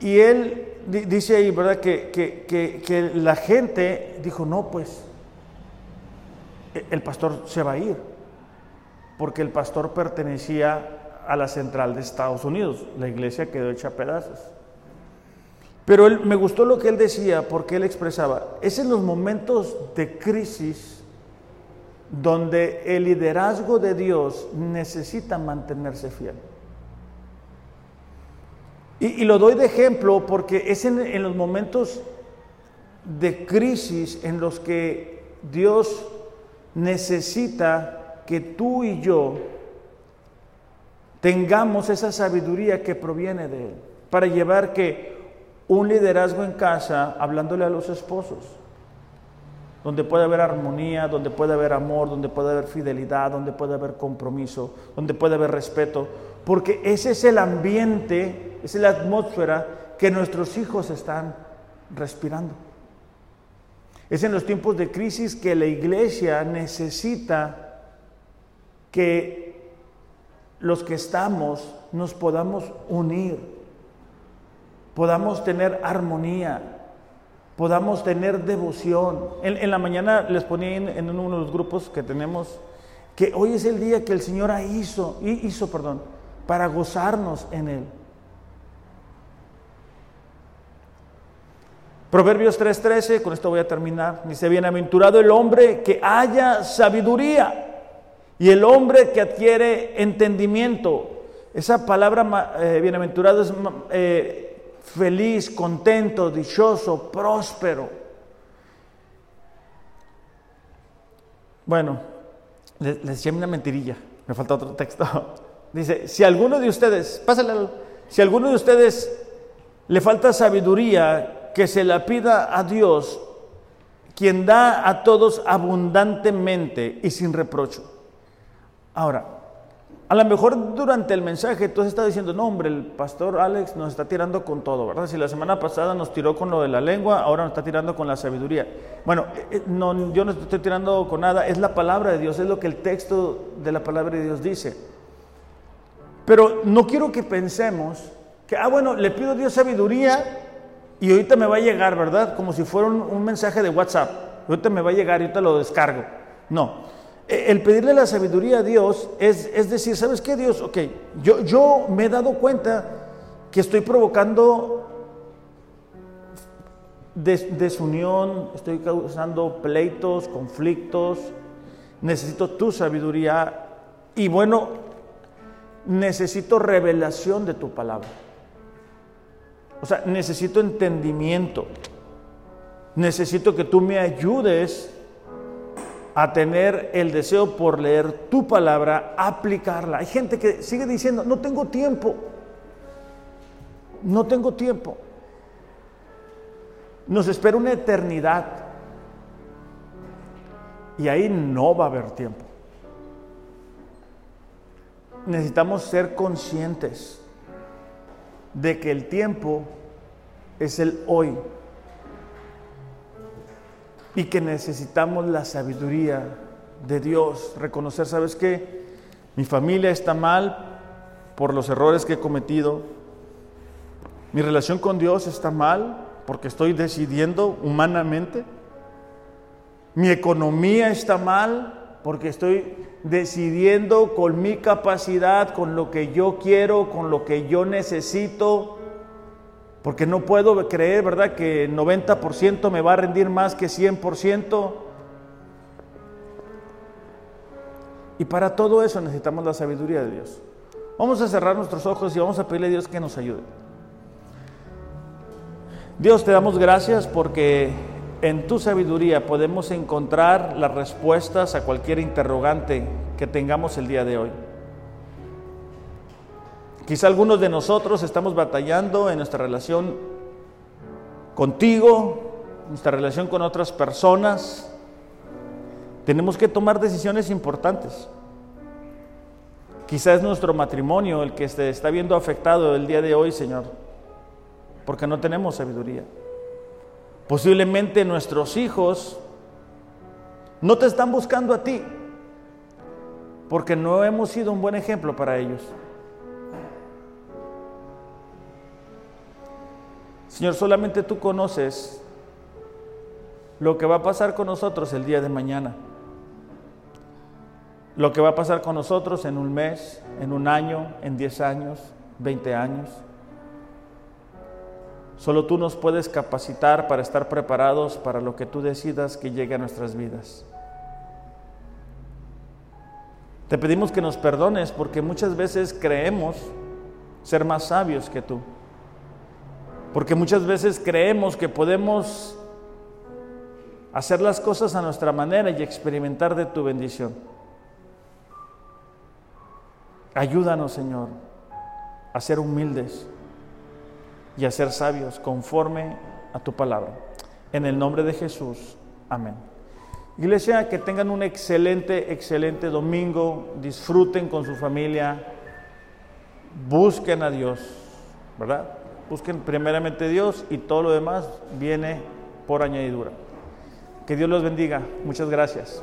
Y él dice ahí, ¿verdad? Que, que, la gente dijo, no, pues e, el pastor se va a ir, porque el pastor pertenecía a la central de Estados Unidos, la iglesia quedó hecha a pedazos. Pero él, me gustó lo que él decía, porque él expresaba, es en los momentos de crisis donde el liderazgo de Dios necesita mantenerse fiel. Y, lo doy de ejemplo porque es en, los momentos de crisis en los que Dios necesita que tú y yo tengamos esa sabiduría que proviene de Él, para llevar que un liderazgo en casa, hablándole a los esposos, donde puede haber armonía, donde puede haber amor, donde puede haber fidelidad, donde puede haber compromiso, donde puede haber respeto, porque ese es el ambiente, es la atmósfera que nuestros hijos están respirando. Es en los tiempos de crisis que la iglesia necesita que los que estamos nos podamos unir, podamos tener armonía, podamos tener devoción. En, la mañana les ponía en, uno de los grupos que tenemos que hoy es el día que el Señor hizo, hizo, perdón, para gozarnos en Él. Proverbios 3:13, con esto voy a terminar, dice, bienaventurado el hombre que haya sabiduría y el hombre que adquiere entendimiento, Esa palabra eh, bienaventurado es eh, feliz, contento, dichoso, próspero. Bueno, les, les una mentirilla, me falta otro texto. Dice, si alguno de ustedes, pásale, si alguno de ustedes le falta sabiduría, que se la pida a Dios, quien da a todos abundantemente y sin reprocho. Ahora, a lo mejor durante el mensaje tú has estado diciendo, no hombre, el pastor Alex nos está tirando con todo, ¿verdad? Si la semana pasada nos tiró con lo de la lengua, ahora nos está tirando con la sabiduría. Bueno, eh, no, yo no estoy tirando con nada, es la palabra de Dios, es lo que el texto de la palabra de Dios dice. Pero no quiero que pensemos que, ah, bueno, le pido a Dios sabiduría y ahorita me va a llegar, ¿verdad? Como si fuera un, mensaje de WhatsApp. Ahorita me va a llegar y ahorita lo descargo. No. E, el pedirle la sabiduría a Dios es, es decir, ¿sabes qué, Dios? Ok, yo, yo me he dado cuenta que estoy provocando desunión, estoy causando pleitos, conflictos, necesito tu sabiduría y bueno, necesito revelación de tu palabra. O sea, necesito entendimiento. Necesito que tú me ayudes a tener el deseo por leer tu palabra, aplicarla. Hay gente que sigue diciendo, no tengo tiempo. No tengo tiempo. Nos espera una eternidad. Y ahí no va a haber tiempo. Necesitamos ser conscientes de que el tiempo es el hoy y que necesitamos la sabiduría de Dios, reconocer, ¿sabes qué? Mi familia está mal por los errores que he cometido, mi relación con Dios está mal porque estoy decidiendo humanamente, mi economía está mal porque estoy decidiendo con mi capacidad, con lo que yo quiero, con lo que yo necesito, porque no puedo creer, ¿verdad?, que 90% me va a rendir más que 100%. Y para todo eso necesitamos la sabiduría de Dios. Vamos a cerrar nuestros ojos y vamos a pedirle a Dios que nos ayude. Dios, te damos gracias porque en tu sabiduría podemos encontrar las respuestas a cualquier interrogante que tengamos el día de hoy. Quizá algunos de nosotros estamos batallando en nuestra relación contigo, nuestra relación con otras personas. Tenemos que tomar decisiones importantes. Quizá es nuestro matrimonio el que se está viendo afectado el día de hoy, Señor, porque no tenemos sabiduría. Posiblemente nuestros hijos no te están buscando a ti porque no hemos sido un buen ejemplo para ellos. Señor, solamente tú conoces lo que va a pasar con nosotros el día de mañana, lo que va a pasar con nosotros en un mes, en un año, en 10 años, 20 años. Solo tú nos puedes capacitar para estar preparados para lo que tú decidas que llegue a nuestras vidas. Te pedimos que nos perdones porque muchas veces creemos ser más sabios que tú. Porque muchas veces creemos que podemos hacer las cosas a nuestra manera y experimentar de tu bendición. Ayúdanos, Señor, a ser humildes y a ser sabios conforme a tu palabra. En el nombre de Jesús. Amén. Iglesia, que tengan un excelente, excelente domingo, disfruten con su familia, busquen a Dios, ¿verdad? Busquen primeramente Dios y todo lo demás viene por añadidura. Que Dios los bendiga. Muchas gracias.